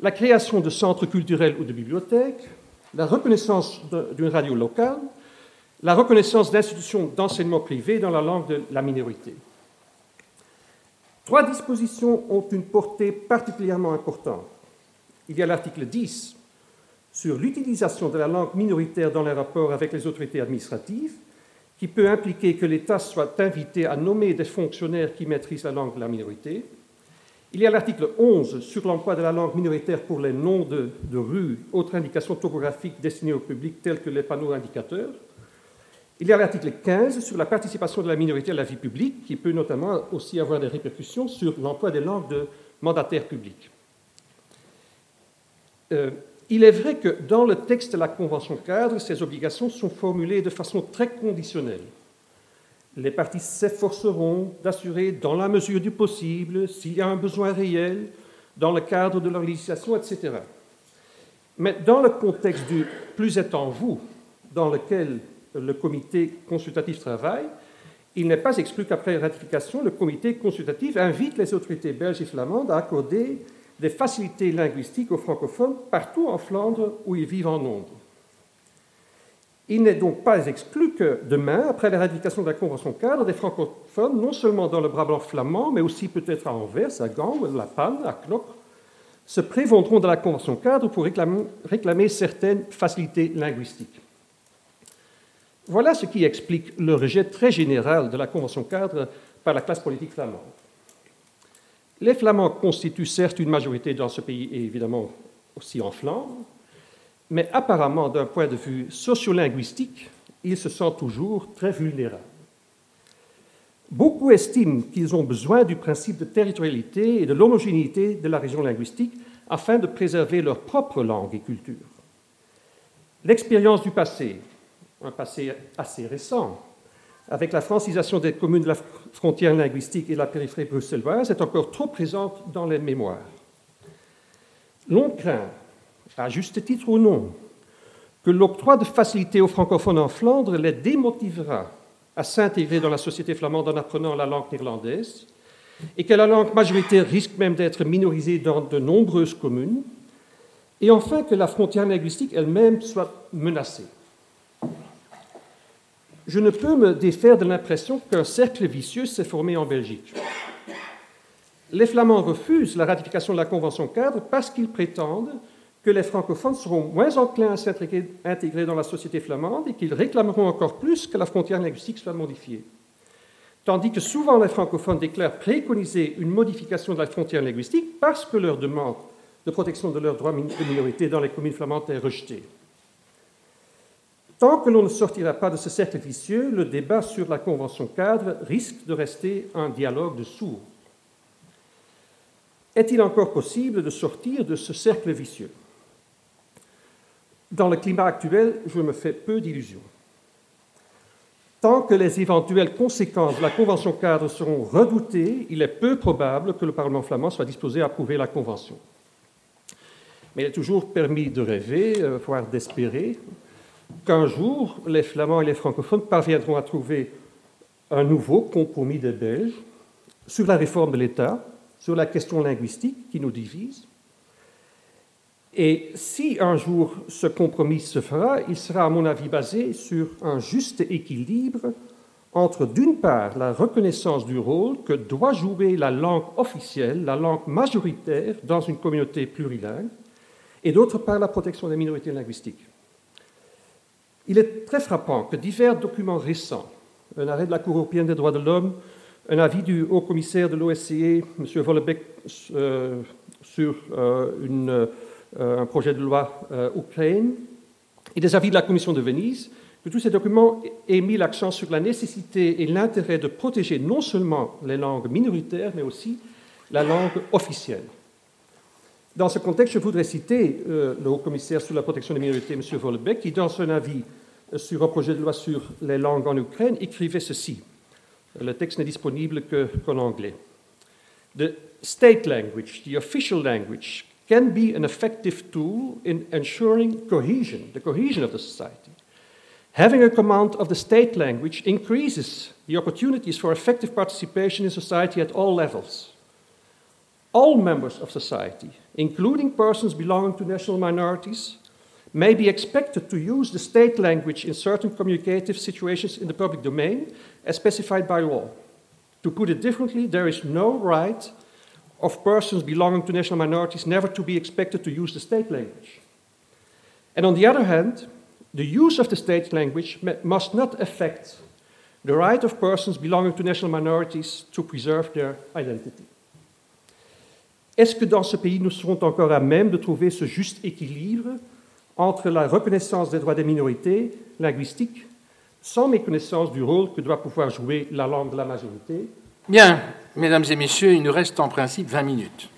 la création de centres culturels ou de bibliothèques, la reconnaissance d'une radio locale, la reconnaissance d'institutions d'enseignement privé dans la langue de la minorité. Trois dispositions ont une portée particulièrement importante. Il y a l'article 10 sur l'utilisation de la langue minoritaire dans les rapports avec les autorités administratives, qui peut impliquer que l'État soit invité à nommer des fonctionnaires qui maîtrisent la langue de la minorité. Il y a l'article 11 sur l'emploi de la langue minoritaire pour les noms de, de rues, autres indications topographiques destinées au public telles que les panneaux indicateurs. Il y a l'article 15 sur la participation de la minorité à la vie publique, qui peut notamment aussi avoir des répercussions sur l'emploi des langues de mandataires publics. Euh, il est vrai que dans le texte de la Convention cadre, ces obligations sont formulées de façon très conditionnelle. Les parties s'efforceront d'assurer, dans la mesure du possible, s'il y a un besoin réel, dans le cadre de leur législation, etc. Mais dans le contexte du plus en vous, dans lequel le comité consultatif travaille, il n'est pas exclu qu'après ratification, le comité consultatif invite les autorités belges et flamandes à accorder des facilités linguistiques aux francophones partout en Flandre où ils vivent en nombre. Il n'est donc pas exclu que demain, après la ratification de la Convention cadre, des francophones, non seulement dans le Brabant flamand, mais aussi peut-être à Anvers, à Gand, à La Panne, à Knock, se prévendront de la Convention cadre pour réclamer certaines facilités linguistiques. Voilà ce qui explique le rejet très général de la Convention cadre par la classe politique flamande. Les Flamands constituent certes une majorité dans ce pays et évidemment aussi en Flandre, mais apparemment d'un point de vue sociolinguistique, ils se sentent toujours très vulnérables. Beaucoup estiment qu'ils ont besoin du principe de territorialité et de l'homogénéité de la région linguistique afin de préserver leur propre langue et culture. L'expérience du passé, un passé assez récent, avec la francisation des communes de la frontière linguistique et la périphérie bruxelloise, est encore trop présente dans les mémoires. L'on craint, à juste titre ou non, que l'octroi de facilités aux francophones en Flandre les démotivera à s'intégrer dans la société flamande en apprenant la langue néerlandaise, et que la langue majoritaire risque même d'être minorisée dans de nombreuses communes, et enfin que la frontière linguistique elle-même soit menacée je ne peux me défaire de l'impression qu'un cercle vicieux s'est formé en Belgique. Les Flamands refusent la ratification de la Convention cadre parce qu'ils prétendent que les francophones seront moins enclins à s'intégrer dans la société flamande et qu'ils réclameront encore plus que la frontière linguistique soit modifiée. Tandis que souvent les francophones déclarent préconiser une modification de la frontière linguistique parce que leur demande de protection de leurs droits de minorité dans les communes flamandes est rejetée. Tant que l'on ne sortira pas de ce cercle vicieux, le débat sur la Convention cadre risque de rester un dialogue de sourds. Est-il encore possible de sortir de ce cercle vicieux? Dans le climat actuel, je me fais peu d'illusions. Tant que les éventuelles conséquences de la Convention cadre seront redoutées, il est peu probable que le Parlement flamand soit disposé à approuver la Convention. Mais il est toujours permis de rêver, euh, voire d'espérer, qu'un jour, les Flamands et les francophones parviendront à trouver un nouveau compromis des Belges sur la réforme de l'État, sur la question linguistique qui nous divise. Et si un jour ce compromis se fera, il sera à mon avis basé sur un juste équilibre entre, d'une part, la reconnaissance du rôle que doit jouer la langue officielle, la langue majoritaire dans une communauté plurilingue, et d'autre part, la protection des minorités linguistiques. Il est très frappant que divers documents récents, un arrêt de la Cour européenne des droits de l'homme, un avis du haut-commissaire de l'OSCE, M. Vollebeck, euh, sur euh, euh, un projet de loi Ukraine, et des avis de la Commission de Venise, que tous ces documents aient mis l'accent sur la nécessité et l'intérêt de protéger non seulement les langues minoritaires, mais aussi la langue officielle. Dans ce contexte, je voudrais citer le haut-commissaire sur la protection des minorités, M. Vollebeck, qui, dans son avis sur un projet de loi sur les langues en Ukraine, écrivait ceci. Le texte n'est disponible qu'en anglais. The state language, the official language, can be an effective tool in ensuring cohesion, the cohesion of the society. Having a command of the state language increases the opportunities for effective participation in society at all levels. All members of society, including persons belonging to national minorities, may be expected to use the state language in certain communicative situations in the public domain as specified by law. To put it differently, there is no right of persons belonging to national minorities never to be expected to use the state language. And on the other hand, the use of the state language must not affect the right of persons belonging to national minorities to preserve their identity. Est-ce que dans ce pays, nous serons encore à même de trouver ce juste équilibre entre la reconnaissance des droits des minorités linguistiques sans méconnaissance du rôle que doit pouvoir jouer la langue de la majorité? Bien, mesdames et messieurs, il nous reste en principe 20 minutes.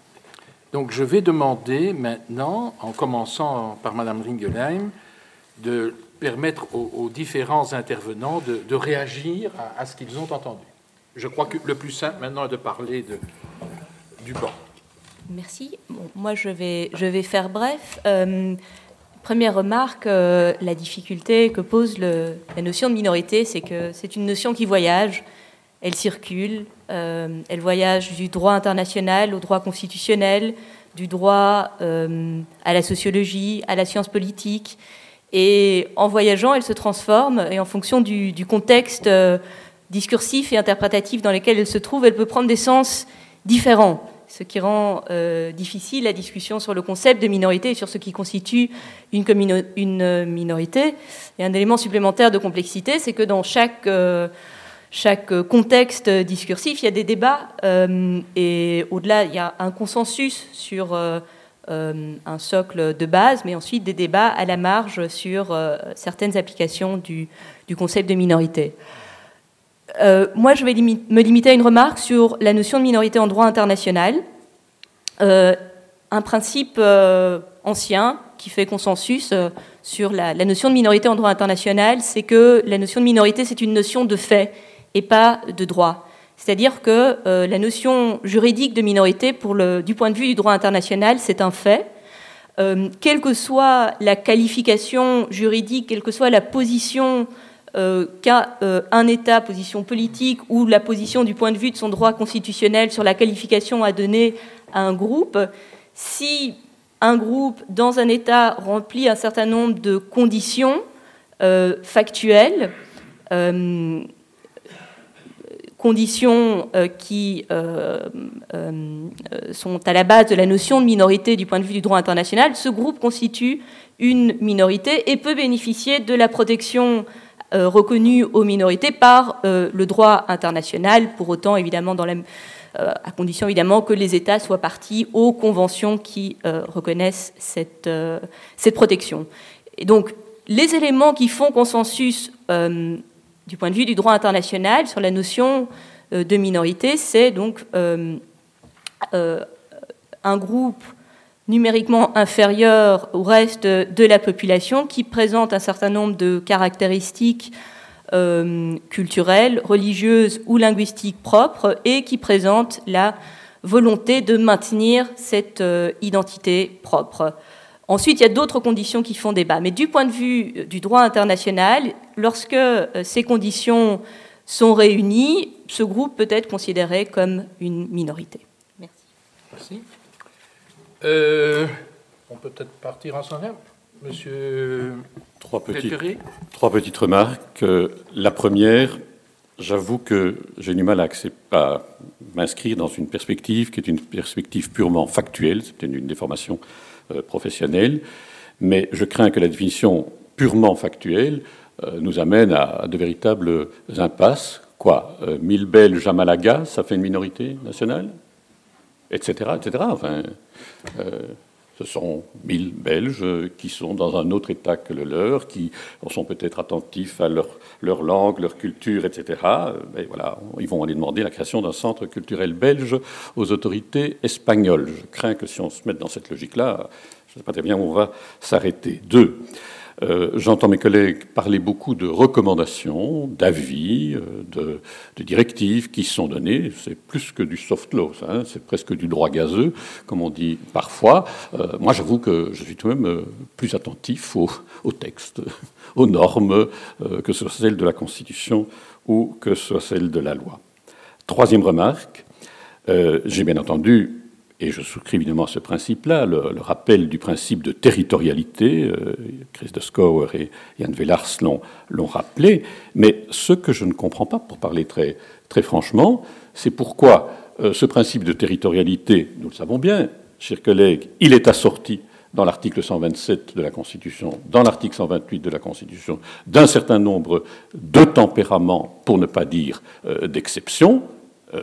Donc je vais demander maintenant, en commençant par Madame Ringelheim, de permettre aux, différents intervenants de, réagir à, ce qu'ils ont entendu. Je crois que le plus simple maintenant est de parler du banc. Merci. moi, je vais, je vais faire bref. Euh, Première remarque, euh, la difficulté que pose la notion de minorité, c'est que c'est une notion qui voyage, elle circule, euh, elle voyage du droit international au droit constitutionnel, du droit à la sociologie, à la science politique. Et en voyageant, elle se transforme et en fonction du, du contexte discursif et interprétatif dans lequel elle se trouve, elle peut prendre des sens différents ce qui rend euh, difficile la discussion sur le concept de minorité et sur ce qui constitue une, une minorité. Et un élément supplémentaire de complexité, c'est que dans chaque, euh, contexte discursif, il y a des débats euh, et au-delà, il y a un consensus sur un socle de base, mais ensuite des débats à la marge sur certaines applications du concept de minorité. Euh, moi, je vais me limiter à une remarque sur la notion de minorité en droit international. Euh, un principe euh, ancien qui fait consensus sur la, notion de minorité en droit international, c'est que la notion de minorité, c'est une notion de fait et pas de droit. C'est-à-dire que la notion juridique de minorité, du point de vue du droit international, c'est un fait. quelle que soit la qualification juridique, quelle que soit la position euh, euh, État, position politique, ou la position du point de vue de son droit constitutionnel sur la qualification à donner à un groupe, si un groupe dans un État remplit un certain nombre de conditions euh, factuelles, conditions qui sont à la base de la notion de minorité du point de vue du droit international, ce groupe constitue une minorité et peut bénéficier de la protection reconnue aux minorités par le droit international, pour autant évidemment euh, à condition évidemment que les États soient partis aux conventions qui euh, reconnaissent cette, euh, cette protection. Et donc, les éléments qui font consensus du point de vue du droit international sur la notion de minorité, c'est donc un groupe numériquement inférieur au reste de la population qui présente un certain nombre de caractéristiques euh, culturelle, religieuse ou linguistique propre et qui présente la volonté de maintenir cette euh, identité propre. Ensuite, il y a d'autres conditions qui font débat. Mais du point de vue euh, du droit international, lorsque ces conditions sont réunies, ce groupe peut être considéré comme une minorité. Merci. Merci. On peut peut-être partir ensemble Monsieur trois, trois petites remarques. La première, j'avoue que j'ai du mal à, m'inscrire dans une perspective qui est une perspective purement factuelle, c'est une déformation euh, professionnelle, mais je crains que la définition purement factuelle euh, nous amène à, de véritables impasses. Quoi 1000 euh, Belges à Malaga, ça fait une minorité nationale? Etc. Enfin, ce sont mille Belges qui sont dans un autre État que le leur, qui sont peut-être attentifs à leur, leur, langue, leur culture, etc. Mais voilà, ils vont aller demander la création d'un centre culturel belge aux autorités espagnoles. Je crains que si on se met dans cette logique-là, je ne sais pas très bien où on va s'arrêter. Deux, euh, j'entends mes collègues parler beaucoup de recommandations, d'avis, euh, de, directives qui sont données. C'est plus que du soft law, hein. c'est presque du droit gazeux, comme on dit parfois. Euh, moi, j'avoue que je suis tout de même plus attentif aux, textes, aux normes, que ce soit celles de la Constitution ou que ce soit celles de la loi. Troisième remarque, j'ai bien entendu et je souscris évidemment ce principe-là, le, rappel du principe de territorialité, euh, Chris de et Jan Vellars l'ont rappelé, mais ce que je ne comprends pas, pour parler très, franchement, c'est pourquoi euh, ce principe de territorialité, nous le savons bien, chers collègues, il est assorti dans l'article 127 de la Constitution, dans l'article 128 de la Constitution, d'un certain nombre de tempéraments, pour ne pas dire euh, d'exceptions,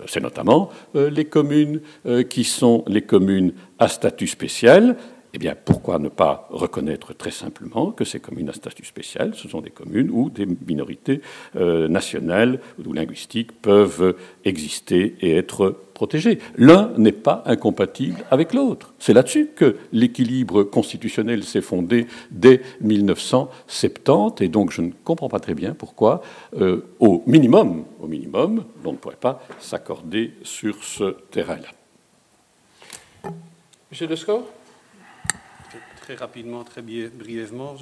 c'est notamment euh, les communes euh, qui sont les communes à statut spécial. Eh bien, pourquoi ne pas reconnaître très simplement que ces communes à statut spécial, ce sont des communes où des minorités nationales ou linguistiques peuvent exister et être protégées L'un n'est pas incompatible avec l'autre. C'est là-dessus que l'équilibre constitutionnel s'est fondé dès 1970, et donc je ne comprends pas très bien pourquoi, au minimum, au minimum, on ne pourrait pas s'accorder sur ce terrain-là. Monsieur Descaux Très rapidement, très brièvement,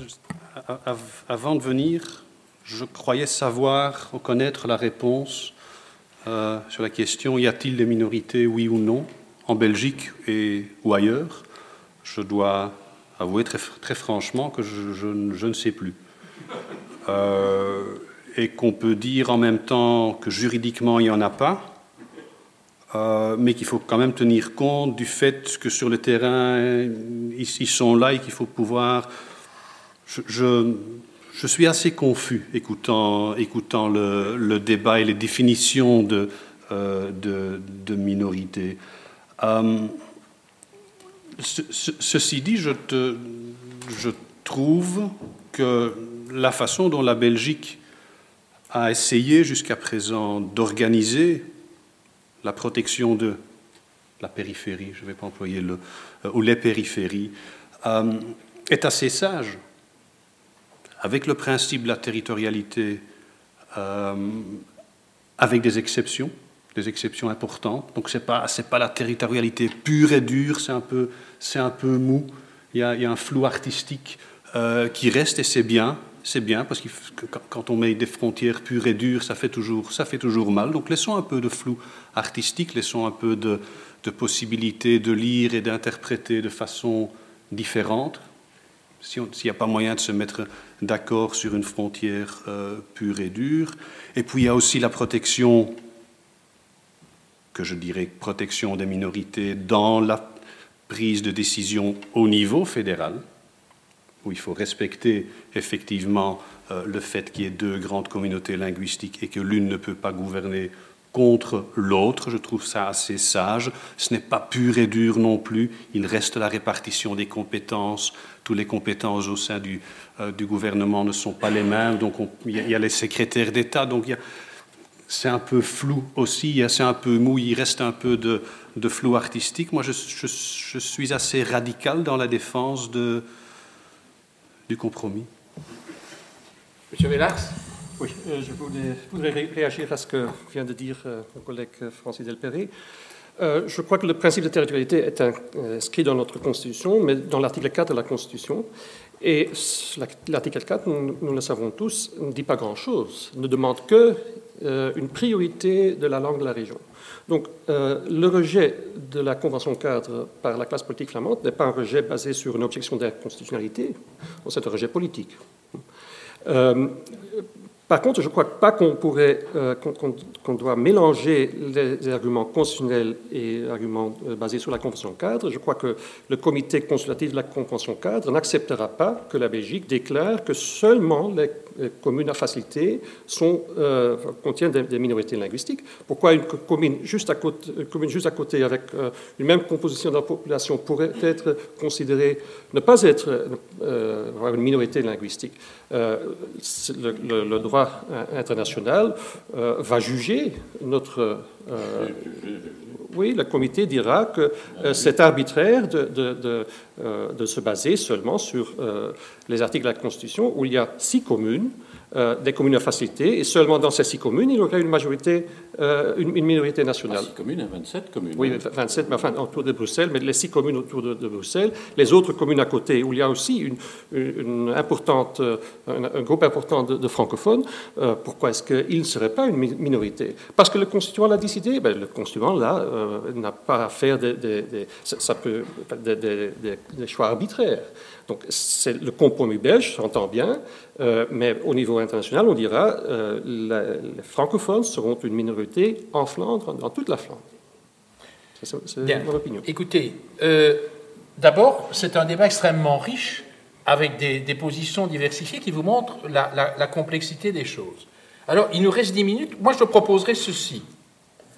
avant de venir, je croyais savoir, connaître la réponse euh, sur la question y a-t-il des minorités, oui ou non, en Belgique et, ou ailleurs? Je dois avouer très, très franchement que je, je, ne sais plus. Euh, et qu'on peut dire en même temps que juridiquement il n'y en a pas, euh, mais qu'il faut quand même tenir compte du fait que sur le terrain, ils, sont là et qu'il faut pouvoir... Je, je, suis assez confus écoutant, écoutant le, débat et les définitions de, euh, de, de minorité. Euh, ceci dit, je, te, je trouve que la façon dont la Belgique a essayé jusqu'à présent d'organiser la protection de la périphérie, je ne vais pas employer le, euh, ou les périphéries, euh, est assez sage, avec le principe de la territorialité, euh, avec des exceptions, des exceptions importantes. Donc ce n'est pas, pas la territorialité pure et dure, c'est un peu, un peu mou, il y, a, il y, a, un flou artistique qui reste et c'est bien, c'est bien parce que quand on met des frontières pures et dures, ça fait toujours, ça fait toujours mal. Donc laissons un peu de flou artistique, laissons un peu de, de possibilité de lire et d'interpréter de façon différente. S'il n'y a pas moyen de se mettre d'accord sur une frontière euh, pure et dure. Et puis il y a aussi la protection que je dirais protection des minorités dans la prise de décision au niveau fédéral, où il faut respecter effectivement euh, le fait qu'il y ait deux grandes communautés linguistiques et que l'une ne peut pas gouverner contre l'autre. Je trouve ça assez sage. Ce n'est pas pur et dur non plus. Il reste la répartition des compétences. Toutes les compétences au sein du, euh, du gouvernement ne sont pas les mêmes. Donc il y, a les secrétaires d'État. Donc c'est un peu flou aussi. C'est un peu mou. Il reste un peu de, de flou artistique. Moi, je, suis assez radical dans la défense de, du compromis. Monsieur Villars Oui, euh, je voulais, voudrais réagir à ce que vient de dire euh, mon collègue euh, Francis Delperry. Euh, je crois que le principe de territorialité est inscrit dans notre Constitution, mais dans l'article 4 de la Constitution. Et l'article 4, nous, nous, le savons tous, ne dit pas grand-chose, ne demande que euh, une priorité de la langue de la région. Donc, euh, le rejet de la Convention cadre par la classe politique flamande n'est pas un rejet basé sur une objection d'inconstitutionnalité, c'est un rejet politique. Euh, par contre, je ne crois pas qu'on pourrait, euh, qu'on doit mélanger les arguments constitutionnels et arguments basés sur la Convention cadre. Je crois que le comité consultatif de la Convention cadre n'acceptera pas que la Belgique déclare que seulement les communes à facilité sont, euh, contiennent des, minorités linguistiques. Pourquoi une commune juste à côté, commune juste à côté avec euh, une même composition de la population pourrait être considérée ne pas être euh, une minorité linguistique? Le, droit international va juger notre oui, le comité dira que c'est arbitraire de, de, de, se baser seulement sur les articles de la Constitution où il y a six communes euh, des communes à facilité, et seulement dans ces six communes, il y aurait une majorité, euh, une, minorité nationale. Six communes, 27 communes. Oui, 27, mais enfin autour de Bruxelles, mais les six communes autour de, Bruxelles, les autres communes à côté, où il y a aussi une, une importante, euh, un, groupe important de, francophones, pourquoi est-ce qu'ils ne seraient pas une minorité? Parce que le constituant l'a décidé, ben, le constituant, là, n'a pas à faire des, des, ça peut, des choix arbitraires. Donc c'est le compromis belge, j'entends bien, euh, mais au niveau international, on dira euh, les francophones seront une minorité en Flandre, dans toute la Flandre. C'est mon opinion. Écoutez, euh, d'abord, c'est un débat extrêmement riche, avec des, positions diversifiées qui vous montrent la, la, complexité des choses. Alors, il nous reste dix minutes. Moi, je proposerai ceci.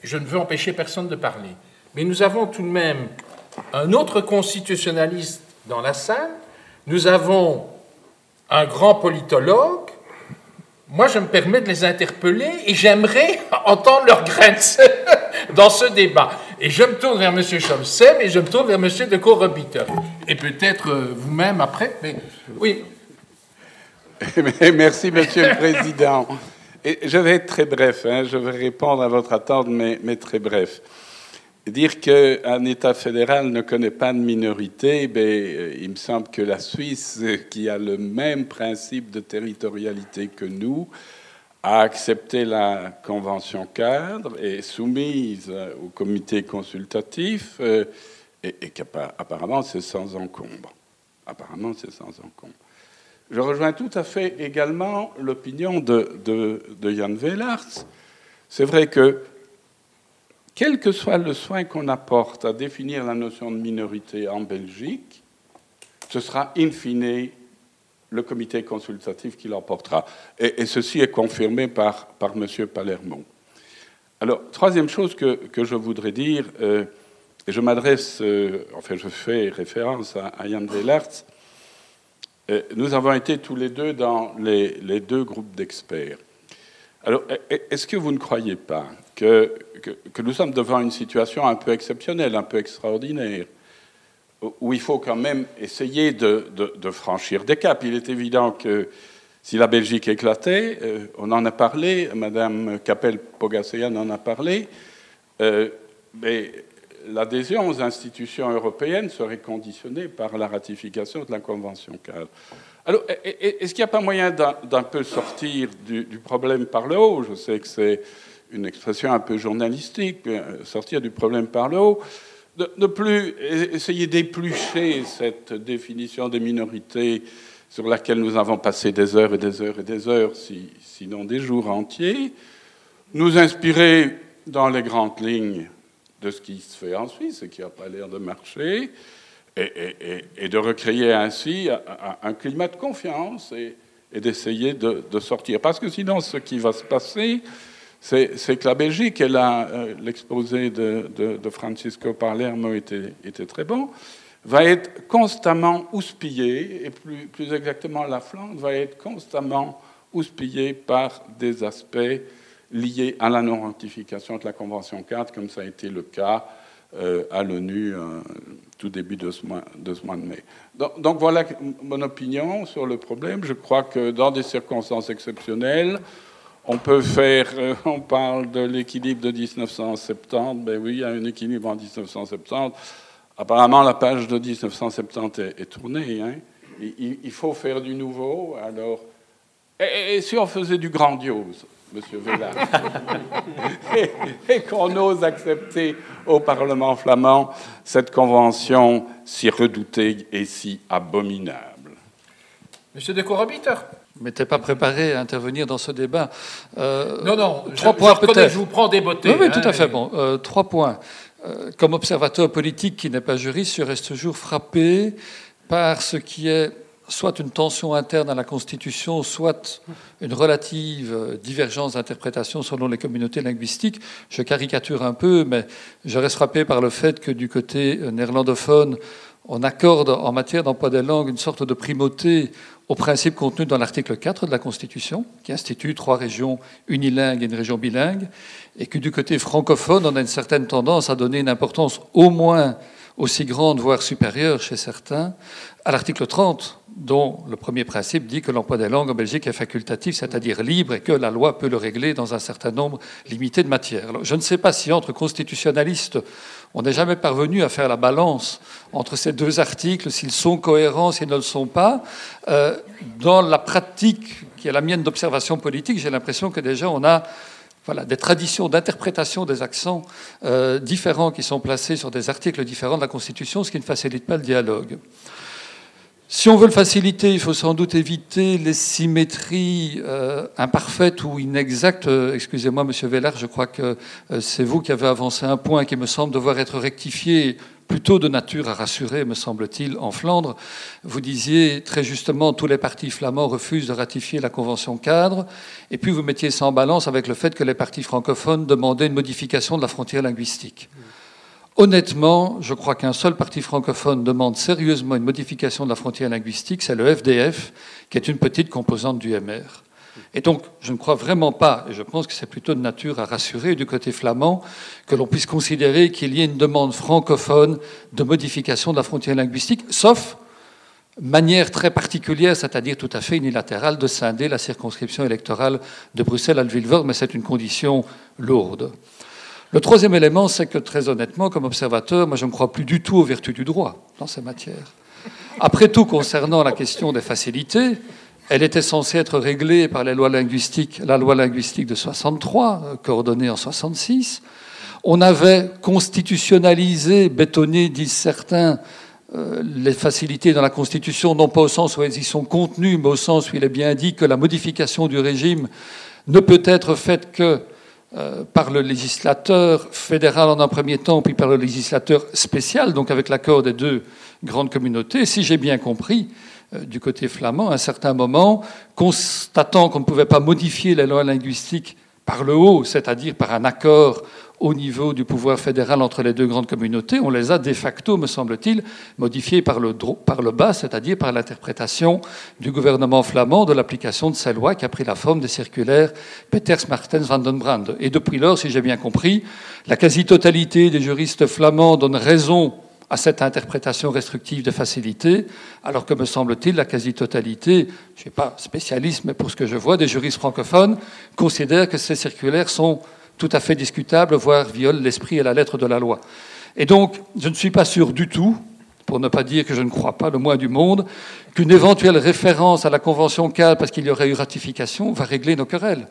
Je ne veux empêcher personne de parler. Mais nous avons tout de même un autre constitutionnaliste dans la salle nous avons un grand politologue. Moi, je me permets de les interpeller et j'aimerais entendre leurs graines dans ce débat. Et je me tourne vers M. Scholzem et je me tourne vers M. de Correbiter. Et peut-être euh, vous-même après. Mais oui. Merci, Monsieur le Président. Je vais être très bref. Hein. je vais répondre à votre attente, mais très bref. Dire qu'un État fédéral ne connaît pas de minorité, ben, euh, il me semble que la Suisse, qui a le même principe de territorialité que nous, a accepté la convention cadre et soumise au comité consultatif euh, et, qu'apparemment c'est sans encombre. Apparemment c'est sans encombre. Je rejoins tout à fait également l'opinion de, de, de Jan Velars. C'est vrai que quel que soit le soin qu'on apporte à définir la notion de minorité en Belgique, ce sera in fine le comité consultatif qui l'emportera. Et, ceci est confirmé par, par M. Palermo. Alors, troisième chose que, je voudrais dire, euh, et je m'adresse, euh, enfin, je fais référence à, Jan Vellertz, euh, nous avons été tous les deux dans les, les deux groupes d'experts. Alors, est-ce que vous ne croyez pas que, que, nous sommes devant une situation un peu exceptionnelle, un peu extraordinaire, où il faut quand même essayer de, franchir des caps. Il est évident que si la Belgique éclatait, euh, on en a parlé, Madame Capel-Pogasseyan en a parlé, euh, mais l'adhésion aux institutions européennes serait conditionnée par la ratification de la Convention cadre. Alors, est-ce qu'il n'y a pas moyen d'un peu sortir du, du, problème par le haut? Je sais que c'est une expression un peu journalistique, euh, sortir du problème par le haut, de ne plus essayer d'éplucher cette définition des minorités sur laquelle nous avons passé des heures et des heures et des heures, sinon des jours entiers, nous inspirer dans les grandes lignes de ce qui se fait en Suisse et qui n'a pas l'air de marcher, et, de recréer ainsi un, climat de confiance et, d'essayer de, sortir. Parce que sinon, ce qui va se passer, c'est que la Belgique, et euh, l'exposé de, Francisco Palermo était, très bon, va être constamment houspillée, et plus, exactement la Flandre va être constamment houspillée par des aspects liés à la non-ratification de la Convention 4, comme ça a été le cas euh, à l'ONU euh, tout début de ce mois de mai. Donc, voilà mon opinion sur le problème. Je crois que dans des circonstances exceptionnelles, on peut faire, euh, on parle de l'équilibre de 1970, ben oui, il y a un équilibre en 1970. Apparemment, la page de 1970 est, tournée. Hein. Il, faut faire du nouveau. Alors, et si on faisait du grandiose Monsieur Vella, et, qu'on ose accepter au Parlement flamand cette convention si redoutée et si abominable. Monsieur de ne m'étais pas préparé à intervenir dans ce débat. Euh, non, non, trois je, points peut-être. Je vous prends des beautés. Oui, oui tout à hein, fait. Bon, euh, trois points. Euh, comme observateur politique qui n'est pas juriste, je reste toujours frappé par ce qui est soit une tension interne à la Constitution, soit une relative divergence d'interprétation selon les communautés linguistiques. Je caricature un peu, mais je reste frappé par le fait que du côté néerlandophone, on accorde en matière d'emploi des langues une sorte de primauté au principe contenu dans l'article 4 de la Constitution, qui institue trois régions unilingues et une région bilingue, et que du côté francophone, on a une certaine tendance à donner une importance au moins aussi grande, voire supérieure chez certains, à l'article 30 dont le premier principe dit que l'emploi des langues en Belgique est facultatif, c'est-à-dire libre, et que la loi peut le régler dans un certain nombre limité de matières. je ne sais pas si entre constitutionnalistes, on n'est jamais parvenu à faire la balance entre ces deux articles, s'ils sont cohérents, s'ils ne le sont pas. Euh, dans la pratique, qui est la mienne d'observation politique, j'ai l'impression que déjà on a des traditions d'interprétation des accents euh, différents qui sont placés sur des articles différents de la Constitution, ce qui ne facilite pas le dialogue. Si on veut le faciliter, il faut sans doute éviter les symétries euh, imparfaites ou inexactes. Euh, excusez-moi, Monsieur Vellard, je crois que euh, c'est vous qui avez avancé un point qui me semble devoir être rectifié, plutôt de nature à rassurer, me semble-t-il, en Flandre. Vous disiez très justement tous les partis flamands refusent de ratifier la Convention cadre, et puis vous mettiez ça en balance avec le fait que les partis francophones demandaient une modification de la frontière linguistique. Honnêtement, je crois qu'un seul parti francophone demande sérieusement une modification de la frontière linguistique, c'est le FDF, qui est une petite composante du MR. Et donc, je ne crois vraiment pas, et je pense que c'est plutôt de nature à rassurer du côté flamand, que l'on puisse considérer qu'il y ait une demande francophone de modification de la frontière linguistique, sauf manière très particulière, c'est-à-dire tout à fait unilatérale, de scinder la circonscription électorale de Bruxelles à Lvivor, mais c'est une condition lourde. Le troisième élément, c'est que très honnêtement, comme observateur, moi je ne crois plus du tout aux vertus du droit dans ces matières. Après tout, concernant la question des facilités, elle était censée être réglée par les lois linguistiques, la loi linguistique de 63, euh, coordonnée en 66. On avait constitutionnalisé, bétonné, disent certains, euh, les facilités dans la Constitution, non pas au sens où elles y sont contenues, mais au sens où il est bien dit que la modification du régime ne peut être faite que par le législateur fédéral en un premier temps, puis par le législateur spécial, donc avec l'accord des deux grandes communautés. Si j'ai bien compris, euh, du côté flamand, à un certain moment, constatant qu'on ne pouvait pas modifier les lois linguistiques par le haut, c'est-à-dire par un accord au niveau du pouvoir fédéral entre les deux grandes communautés, on les a de facto, me semble-t-il, modifiés par le, par le bas, c'est-à-dire par l'interprétation du gouvernement flamand de l'application de ces lois qui a pris la forme des circulaires Peters-Martens-Van den Brand. Et depuis lors, si j'ai bien compris, la quasi-totalité des juristes flamands donnent raison à cette interprétation restrictive de facilité, alors que me semble-t-il, la quasi-totalité, je ne suis pas spécialiste, mais pour ce que je vois, des juristes francophones considèrent que ces circulaires sont tout à fait discutable, voire viole l'esprit et la lettre de la loi. Et donc, je ne suis pas sûr du tout, pour ne pas dire que je ne crois pas le moins du monde, qu'une éventuelle référence à la Convention cadre, parce qu'il y aurait eu ratification, va régler nos querelles.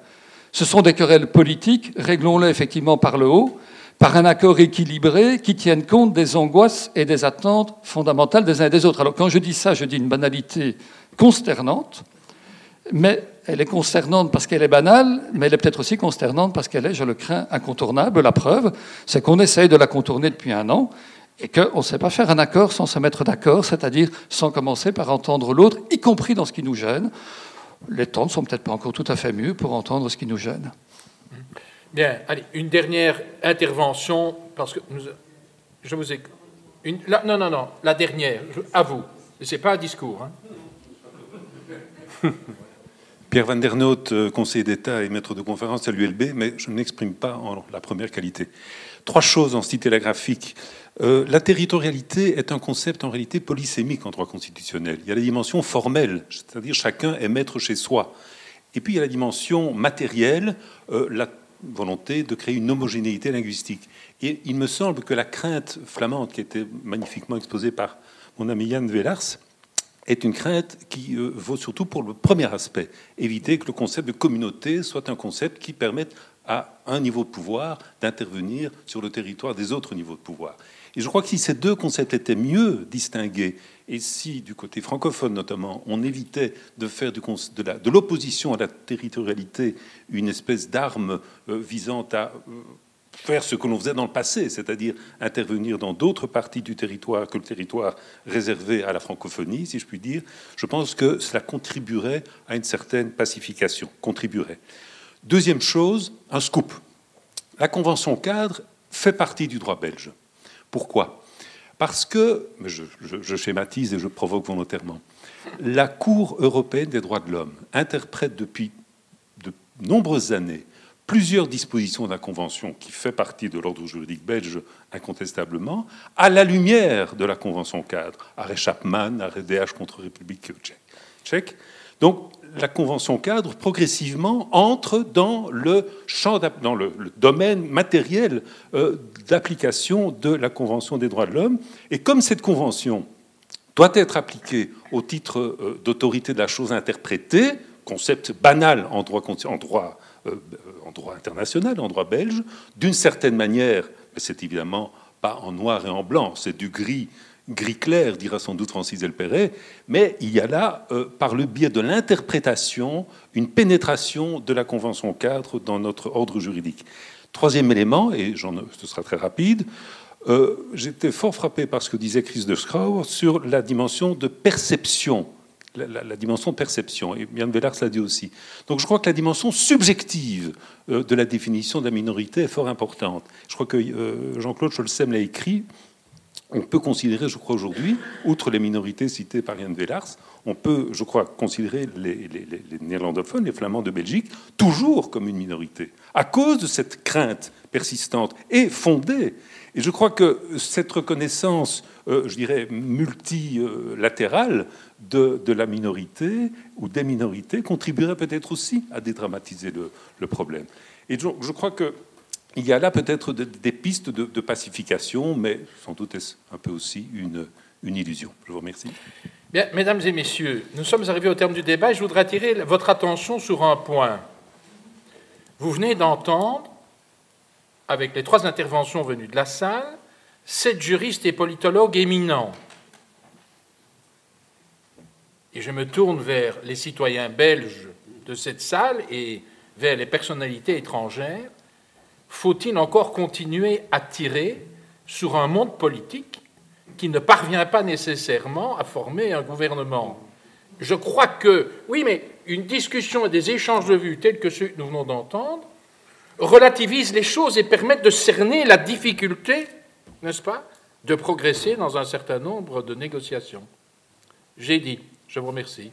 Ce sont des querelles politiques, réglons-les effectivement par le haut, par un accord équilibré qui tienne compte des angoisses et des attentes fondamentales des uns et des autres. Alors quand je dis ça, je dis une banalité consternante, mais elle est consternante parce qu'elle est banale, mais elle est peut-être aussi consternante parce qu'elle est, je le crains, incontournable. La preuve, c'est qu'on essaye de la contourner depuis un an et qu'on ne sait pas faire un accord sans se mettre d'accord, c'est-à-dire sans commencer par entendre l'autre, y compris dans ce qui nous gêne. Les temps ne sont peut-être pas encore tout à fait mieux pour entendre ce qui nous gêne. Bien, allez, une dernière intervention, parce que je vous ai... Une, non, non, non, la dernière, à vous. Ce n'est pas un discours. Hein. Pierre Van der Noot, euh, conseiller d'État et maître de conférence à l'ULB, mais je ne m'exprime pas en la première qualité. Trois choses en style télégraphique. Euh, la territorialité est un concept en réalité polysémique en droit constitutionnel. Il y a la dimension formelle, c'est-à-dire chacun est maître chez soi. Et puis il y a la dimension matérielle, euh, la volonté de créer une homogénéité linguistique. Et il me semble que la crainte flamande qui été magnifiquement exposée par mon ami Yann Vellars, est une crainte qui euh, vaut surtout pour le premier aspect, éviter que le concept de communauté soit un concept qui permette à un niveau de pouvoir d'intervenir sur le territoire des autres niveaux de pouvoir. Et je crois que si ces deux concepts étaient mieux distingués, et si du côté francophone notamment, on évitait de faire de l'opposition à la territorialité une espèce d'arme euh, visant à euh, faire ce que l'on faisait dans le passé, c'est-à-dire intervenir dans d'autres parties du territoire que le territoire réservé à la francophonie, si je puis dire, je pense que cela contribuerait à une certaine pacification. Contribuerait. Deuxième chose, un scoop. La Convention cadre fait partie du droit belge. Pourquoi? Parce que, je, je schématise et je provoque volontairement, la Cour européenne des droits de l'homme interprète depuis de nombreuses années plusieurs dispositions de la Convention qui fait partie de l'ordre juridique belge incontestablement, à la lumière de la Convention cadre, arrêt Chapman, arrêt DH contre République tchèque. Donc la Convention cadre progressivement entre dans le champ, dans le, domaine matériel euh, d'application de la Convention des droits de l'homme. Et comme cette Convention doit être appliquée au titre euh, d'autorité de la chose interprétée, concept banal en droit, en droit international, en droit belge. D'une certaine manière, c'est évidemment pas en noir et en blanc, c'est du gris, gris clair, dira sans doute Francis Elperet, mais il y a là, euh, par le biais de l'interprétation, une pénétration de la Convention cadre dans notre ordre juridique. Troisième élément, et ce sera très rapide, euh, j'étais fort frappé par ce que disait Chris de Schrauer sur la dimension de perception la, dimension perception. Et Yann Vellars l'a dit aussi. Donc je crois que la dimension subjective euh, de la définition de la minorité est fort importante. Je crois que euh, Jean-Claude Scholzem l'a écrit. On peut considérer, je crois aujourd'hui, outre les minorités citées par Yann Vellars, on peut, je crois, considérer les, néerlandophones, les flamands de Belgique, toujours comme une minorité, à cause de cette crainte persistante et fondée. Et je crois que cette reconnaissance, euh, je dirais, multilatérale de, la minorité ou des minorités contribuerait peut-être aussi à dédramatiser le, problème. Et donc, je crois qu'il y a là peut-être des pistes de, pacification, mais sans doute est-ce un peu aussi une, une illusion. Je vous remercie. Bien, mesdames et messieurs, nous sommes arrivés au terme du débat et je voudrais attirer votre attention sur un point. Vous venez d'entendre, avec les trois interventions venues de la salle, sept juristes et politologues éminents et je me tourne vers les citoyens belges de cette salle et vers les personnalités étrangères, faut-il encore continuer à tirer sur un monde politique qui ne parvient pas nécessairement à former un gouvernement? Je crois que, oui, mais une discussion et des échanges de vues tels que ceux que nous venons d'entendre relativisent les choses et permettent de cerner la difficulté, n'est-ce pas, de progresser dans un certain nombre de négociations. J'ai dit. Je vous remercie.